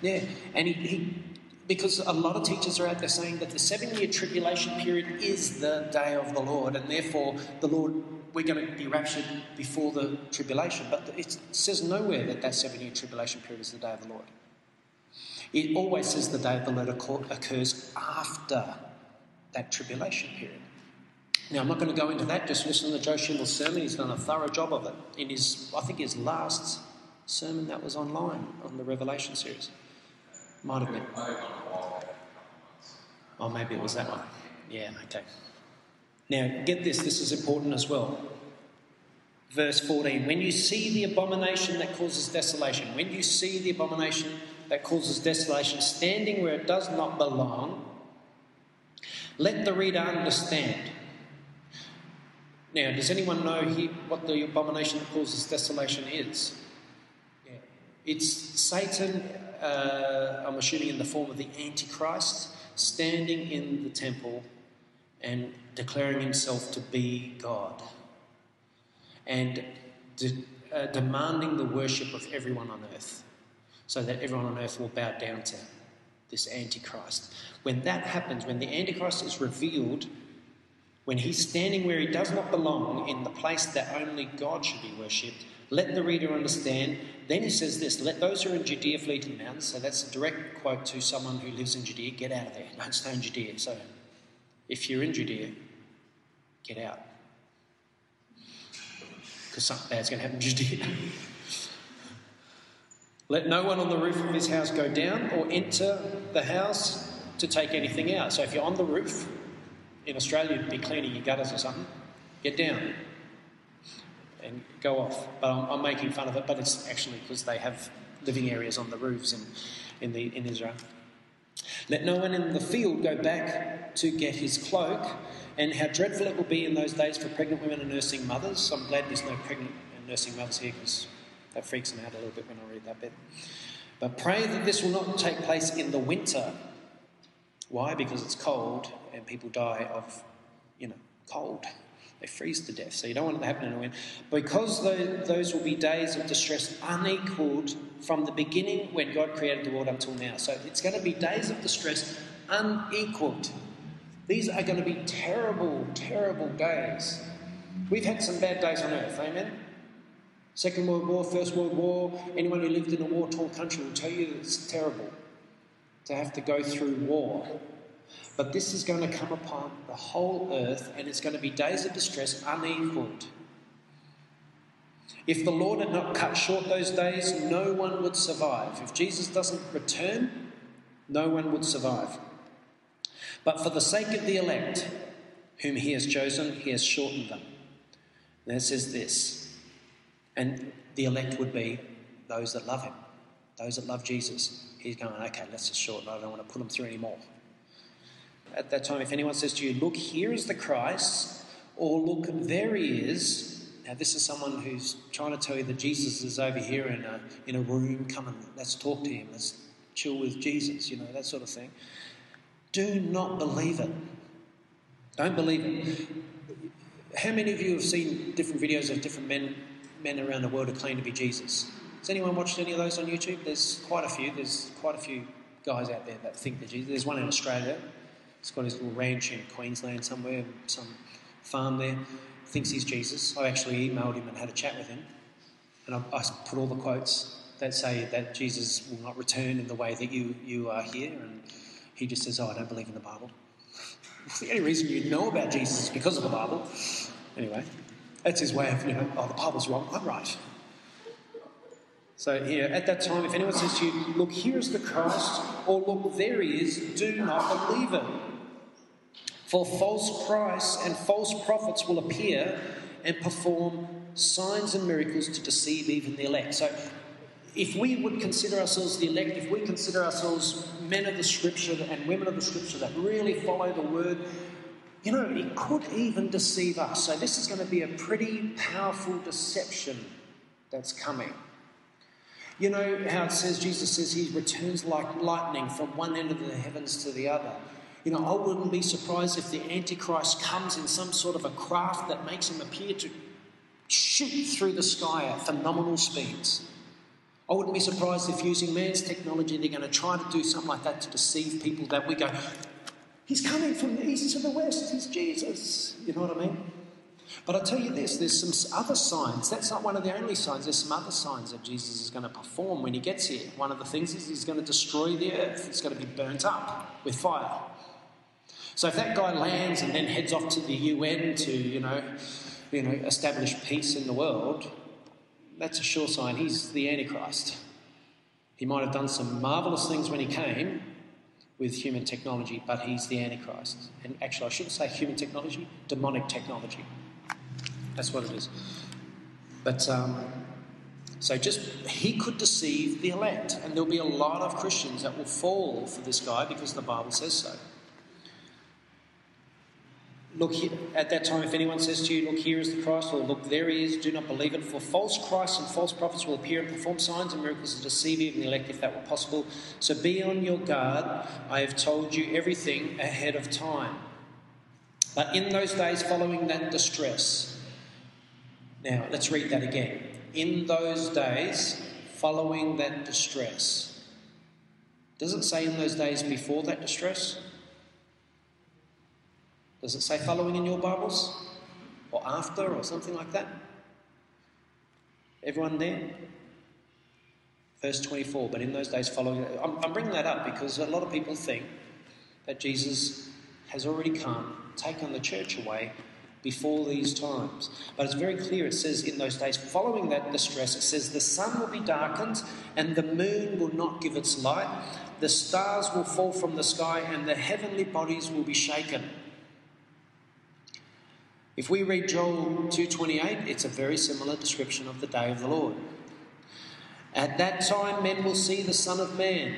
Yeah, and he, he because a lot of teachers are out there saying that the seven year tribulation period is the day of the Lord, and therefore the Lord, we're going to be raptured before the tribulation. But it says nowhere that that seven year tribulation period is the day of the Lord. It always says the day of the Lord occurs after that tribulation period. Now, I'm not going to go into that, just listen to Joe Schimmel's sermon. He's done a thorough job of it in his, I think, his last sermon that was online on the Revelation series. Might have been. Oh, maybe it was that one. Yeah, okay. Now, get this, this is important as well. Verse 14 When you see the abomination that causes desolation, when you see the abomination that causes desolation standing where it does not belong, let the reader understand. Now, does anyone know he, what the abomination that causes desolation is? Yeah. It's Satan, uh, I'm assuming in the form of the Antichrist, standing in the temple and declaring himself to be God and de- uh, demanding the worship of everyone on earth so that everyone on earth will bow down to this Antichrist. When that happens, when the Antichrist is revealed, when he's standing where he does not belong in the place that only God should be worshipped, Let the reader understand. Then he says this let those who are in Judea flee to the mountains. So that's a direct quote to someone who lives in Judea get out of there. Don't stay in Judea. So if you're in Judea, get out. Because something bad's going to happen in Judea. Let no one on the roof of his house go down or enter the house to take anything out. So if you're on the roof, in Australia, you'd be cleaning your gutters or something, get down and go off. But I'm, I'm making fun of it, but it's actually because they have living areas on the roofs in, in, the, in Israel. Let no one in the field go back to get his cloak, and how dreadful it will be in those days for pregnant women and nursing mothers. I'm glad there's no pregnant and nursing mothers here because that freaks me out a little bit when I read that bit. But pray that this will not take place in the winter. Why? Because it's cold and people die of, you know, cold. They freeze to death. So you don't want it to happen in the winter. Because those will be days of distress unequaled from the beginning when God created the world until now. So it's going to be days of distress unequaled. These are going to be terrible, terrible days. We've had some bad days on earth, amen? Second World War, First World War, anyone who lived in a war torn country will tell you that it's terrible to have to go through war. But this is going to come upon the whole earth, and it's going to be days of distress unequaled. If the Lord had not cut short those days, no one would survive. If Jesus doesn't return, no one would survive. But for the sake of the elect, whom he has chosen, he has shortened them. And it says this and the elect would be those that love him, those that love Jesus. He's going, okay, let's just shorten. I don't want to put them through anymore. At that time, if anyone says to you, look, here is the Christ, or look, there he is. Now, this is someone who's trying to tell you that Jesus is over here in a, in a room. Come and let's talk to him. Let's chill with Jesus, you know, that sort of thing. Do not believe it. Don't believe it. How many of you have seen different videos of different men men around the world who claim to be Jesus. Has anyone watched any of those on YouTube? There's quite a few. There's quite a few guys out there that think they're Jesus. There's one in Australia. He's got his little ranch in Queensland somewhere, some farm there. Thinks he's Jesus. I actually emailed him and had a chat with him. And I, I put all the quotes that say that Jesus will not return in the way that you, you are here. And he just says, Oh, I don't believe in the Bible. the only reason you know about Jesus is because of the Bible. Anyway. That's his way of, you know, oh, the Bible's wrong, I'm right. So here, at that time, if anyone says to you, look, here is the Christ, or look, there he is, do not believe it. For false Christs and false prophets will appear and perform signs and miracles to deceive even the elect. So if we would consider ourselves the elect, if we consider ourselves men of the scripture and women of the scripture that really follow the word, you know, it could even deceive us. So, this is going to be a pretty powerful deception that's coming. You know how it says, Jesus says he returns like lightning from one end of the heavens to the other. You know, I wouldn't be surprised if the Antichrist comes in some sort of a craft that makes him appear to shoot through the sky at phenomenal speeds. I wouldn't be surprised if using man's technology they're going to try to do something like that to deceive people that we go, He's coming from the east to the west. He's Jesus. You know what I mean? But I tell you this there's some other signs. That's not one of the only signs. There's some other signs that Jesus is going to perform when he gets here. One of the things is he's going to destroy the earth, it's going to be burnt up with fire. So if that guy lands and then heads off to the UN to, you know, you know, establish peace in the world, that's a sure sign he's the Antichrist. He might have done some marvelous things when he came, with human technology, but he's the Antichrist. And actually, I shouldn't say human technology, demonic technology. That's what it is. But um, so just he could deceive the elect, and there'll be a lot of Christians that will fall for this guy because the Bible says so. Look, at that time, if anyone says to you, Look, here is the Christ, or Look, there he is, do not believe it. For false Christs and false prophets will appear and perform signs and miracles to deceive even the elect if that were possible. So be on your guard. I have told you everything ahead of time. But in those days following that distress, now let's read that again. In those days following that distress, does it say in those days before that distress? Does it say following in your Bibles? Or after, or something like that? Everyone there? Verse 24, but in those days following, I'm, I'm bringing that up because a lot of people think that Jesus has already come, taken the church away before these times. But it's very clear, it says in those days, following that distress, it says, the sun will be darkened and the moon will not give its light, the stars will fall from the sky, and the heavenly bodies will be shaken. If we read Joel 2:28, it's a very similar description of the day of the Lord. At that time men will see the Son of Man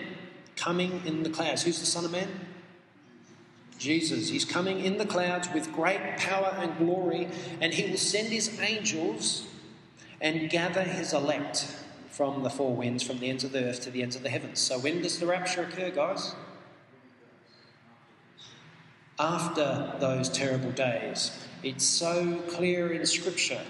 coming in the clouds. Who's the Son of Man? Jesus. He's coming in the clouds with great power and glory, and he will send his angels and gather his elect from the four winds, from the ends of the earth to the ends of the heavens. So, when does the rapture occur, guys? After those terrible days. It's so clear in Scripture.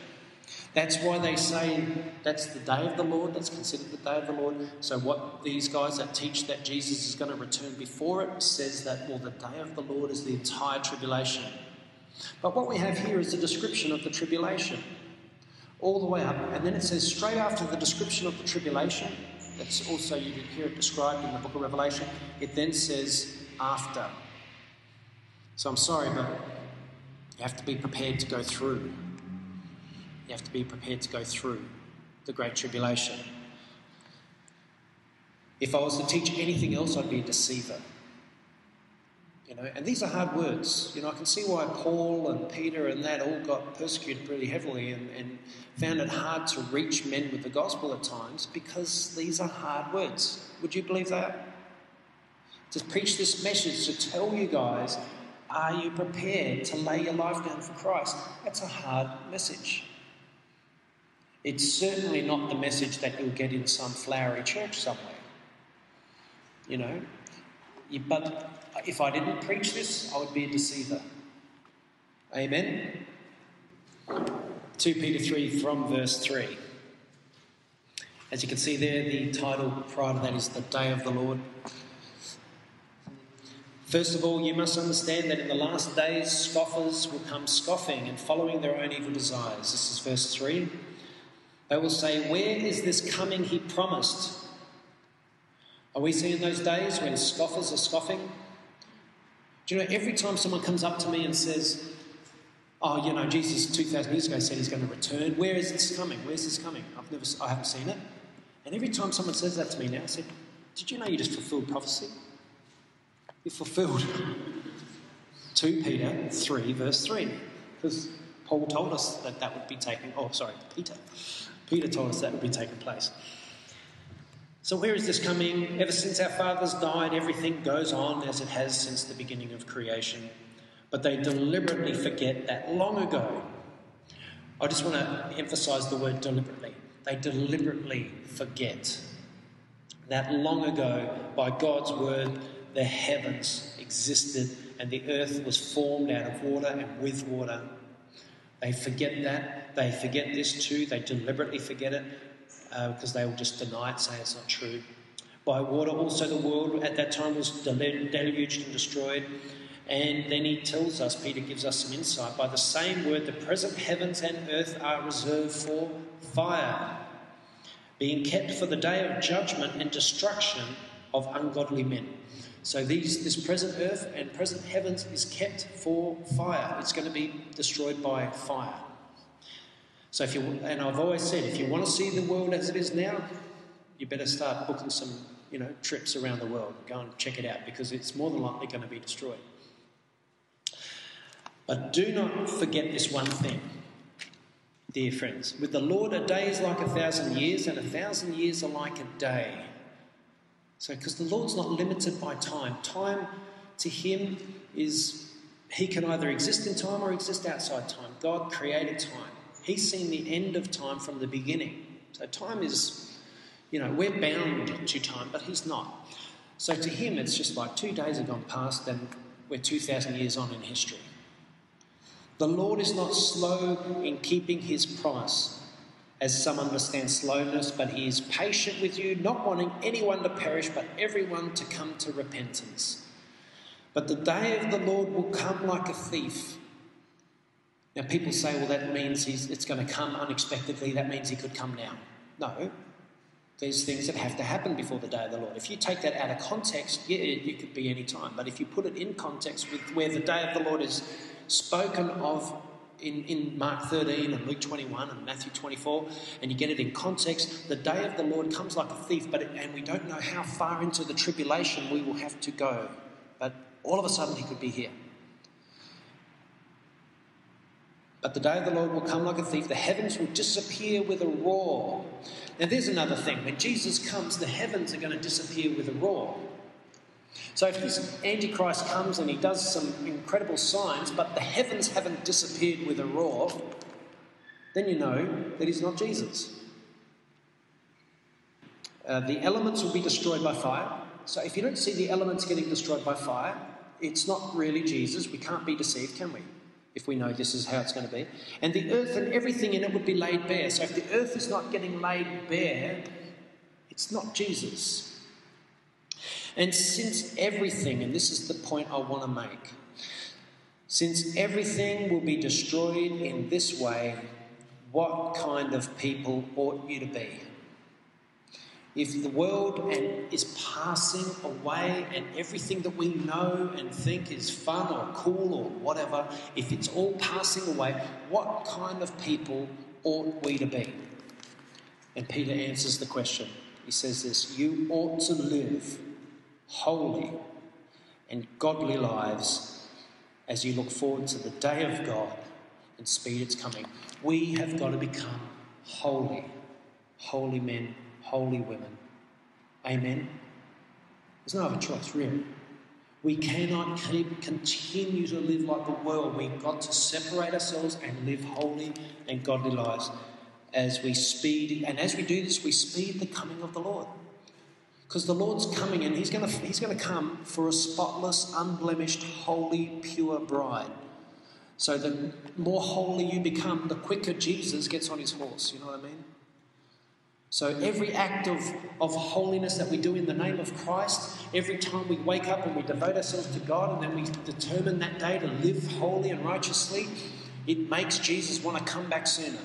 That's why they say that's the day of the Lord, that's considered the day of the Lord. So, what these guys that teach that Jesus is going to return before it says that, well, the day of the Lord is the entire tribulation. But what we have here is a description of the tribulation all the way up. And then it says straight after the description of the tribulation, that's also, you can hear it described in the book of Revelation, it then says after. So I'm sorry, but you have to be prepared to go through. You have to be prepared to go through the Great Tribulation. If I was to teach anything else, I'd be a deceiver. You know, and these are hard words. You know, I can see why Paul and Peter and that all got persecuted pretty heavily and, and found it hard to reach men with the gospel at times because these are hard words. Would you believe that? To preach this message, to tell you guys, are you prepared to lay your life down for Christ? That's a hard message. It's certainly not the message that you'll get in some flowery church somewhere. You know, but if I didn't preach this, I would be a deceiver. Amen? 2 Peter 3 from verse 3. As you can see there, the title prior to that is The Day of the Lord. First of all, you must understand that in the last days, scoffers will come scoffing and following their own evil desires. This is verse 3. They will say, Where is this coming he promised? Are we seeing those days when scoffers are scoffing? Do you know, every time someone comes up to me and says, Oh, you know, Jesus 2,000 years ago said he's going to return. Where is this coming? Where's this coming? I've never, I haven't seen it. And every time someone says that to me now, I said, Did you know you just fulfilled prophecy? You fulfilled 2 Peter 3, verse 3. Because Paul told us that that would be taking, oh, sorry, Peter. Peter told us that would be taking place. So, where is this coming? Ever since our fathers died, everything goes on as it has since the beginning of creation. But they deliberately forget that long ago. I just want to emphasize the word deliberately. They deliberately forget that long ago, by God's word, the heavens existed and the earth was formed out of water and with water. They forget that. They forget this too. They deliberately forget it uh, because they will just deny it, say it's not true. By water, also the world at that time was deluged and destroyed. And then he tells us, Peter gives us some insight. By the same word, the present heavens and earth are reserved for fire, being kept for the day of judgment and destruction of ungodly men. So these, this present earth and present heavens is kept for fire. It's going to be destroyed by fire. So if you and I've always said, if you want to see the world as it is now, you better start booking some, you know, trips around the world. Go and check it out because it's more than likely going to be destroyed. But do not forget this one thing, dear friends. With the Lord, a day is like a thousand years, and a thousand years are like a day. So, because the Lord's not limited by time, time to Him is He can either exist in time or exist outside time. God created time. He's seen the end of time from the beginning. So, time is, you know, we're bound to time, but He's not. So, to Him, it's just like two days have gone past, and we're 2,000 years on in history. The Lord is not slow in keeping His promise as some understand slowness, but he is patient with you, not wanting anyone to perish, but everyone to come to repentance. But the day of the Lord will come like a thief. Now, people say, well, that means it's going to come unexpectedly. That means he could come now. No. There's things that have to happen before the day of the Lord. If you take that out of context, yeah, it could be any time. But if you put it in context with where the day of the Lord is spoken of in, in Mark 13 and Luke 21 and Matthew 24, and you get it in context, the day of the Lord comes like a thief, but it, and we don't know how far into the tribulation we will have to go. But all of a sudden, he could be here. But the day of the Lord will come like a thief. The heavens will disappear with a roar. Now, there's another thing. When Jesus comes, the heavens are going to disappear with a roar. So, if this Antichrist comes and he does some incredible signs, but the heavens haven't disappeared with a roar, then you know that he's not Jesus. Uh, the elements will be destroyed by fire. So, if you don't see the elements getting destroyed by fire, it's not really Jesus. We can't be deceived, can we? If we know this is how it's going to be. And the earth and everything in it would be laid bare. So if the earth is not getting laid bare, it's not Jesus. And since everything, and this is the point I want to make, since everything will be destroyed in this way, what kind of people ought you to be? If the world and is passing away and everything that we know and think is fun or cool or whatever, if it's all passing away, what kind of people ought we to be? And Peter answers the question. He says this You ought to live holy and godly lives as you look forward to the day of God and speed its coming. We have got to become holy, holy men holy women. Amen. There's no other choice, really. We cannot keep continue to live like the world. We've got to separate ourselves and live holy and godly lives as we speed and as we do this, we speed the coming of the Lord. Because the Lord's coming and He's gonna He's gonna come for a spotless, unblemished, holy, pure bride. So the more holy you become, the quicker Jesus gets on his horse. You know what I mean? So, every act of, of holiness that we do in the name of Christ, every time we wake up and we devote ourselves to God and then we determine that day to live holy and righteously, it makes Jesus want to come back sooner.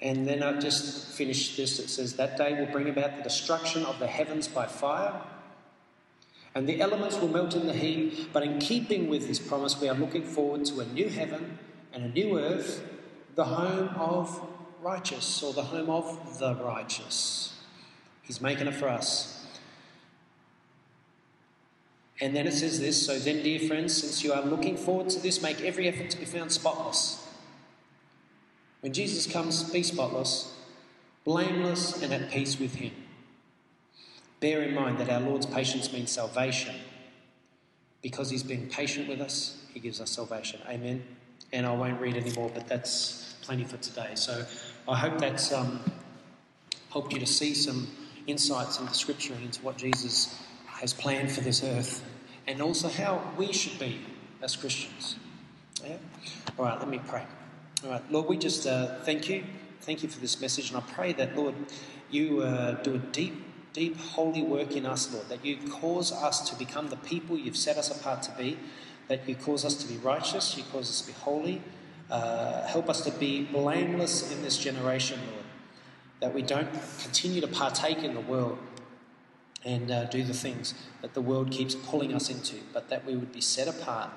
And then I just finished this. It says, That day will bring about the destruction of the heavens by fire, and the elements will melt in the heat. But in keeping with this promise, we are looking forward to a new heaven and a new earth the home of righteous or the home of the righteous. He's making it for us. And then it says this So then, dear friends, since you are looking forward to this, make every effort to be found spotless. When Jesus comes, be spotless, blameless, and at peace with Him. Bear in mind that our Lord's patience means salvation. Because He's been patient with us, He gives us salvation. Amen. And I won't read anymore, but that's plenty for today. So I hope that's um, helped you to see some insights into Scripture and into what Jesus has planned for this earth and also how we should be as Christians. Yeah? All right, let me pray. All right, Lord, we just uh, thank you. Thank you for this message. And I pray that, Lord, you uh, do a deep, deep, holy work in us, Lord, that you cause us to become the people you've set us apart to be, that you cause us to be righteous, you cause us to be holy, uh, help us to be blameless in this generation, Lord, that we don't continue to partake in the world and uh, do the things that the world keeps pulling us into, but that we would be set apart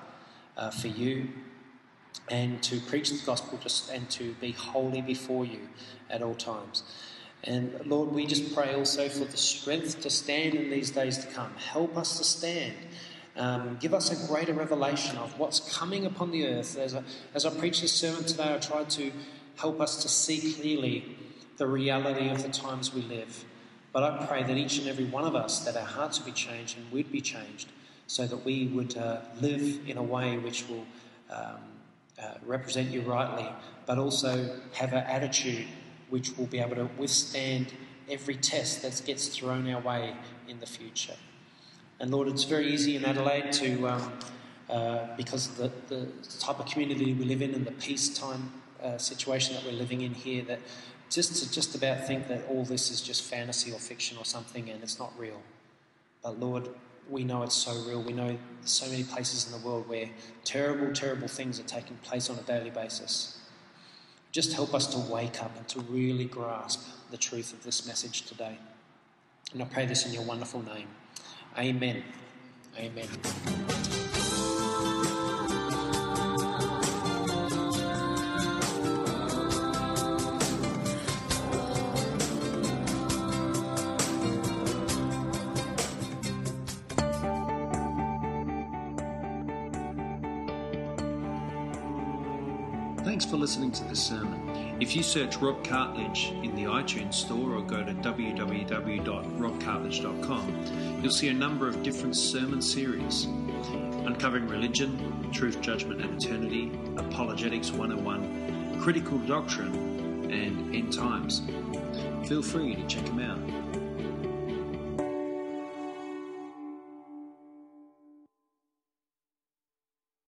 uh, for you and to preach the gospel just and to be holy before you at all times. And Lord, we just pray also for the strength to stand in these days to come. Help us to stand um, give us a greater revelation of what's coming upon the earth. As, a, as I preach this sermon today, I tried to help us to see clearly the reality of the times we live. But I pray that each and every one of us, that our hearts would be changed and we'd be changed so that we would uh, live in a way which will um, uh, represent you rightly, but also have an attitude which will be able to withstand every test that gets thrown our way in the future. And Lord, it's very easy in Adelaide to, um, uh, because of the, the, type of community we live in and the peacetime uh, situation that we're living in here, that just to just about think that all this is just fantasy or fiction or something and it's not real. But Lord, we know it's so real. We know so many places in the world where terrible, terrible things are taking place on a daily basis. Just help us to wake up and to really grasp the truth of this message today. And I pray this in your wonderful name. Amen. Amen. Thanks for listening to this sermon. If you search Rob Cartledge in the iTunes store or go to www.robcartledge.com, you'll see a number of different sermon series uncovering religion, truth, judgment, and eternity, apologetics 101, critical doctrine, and end times. Feel free to check them out.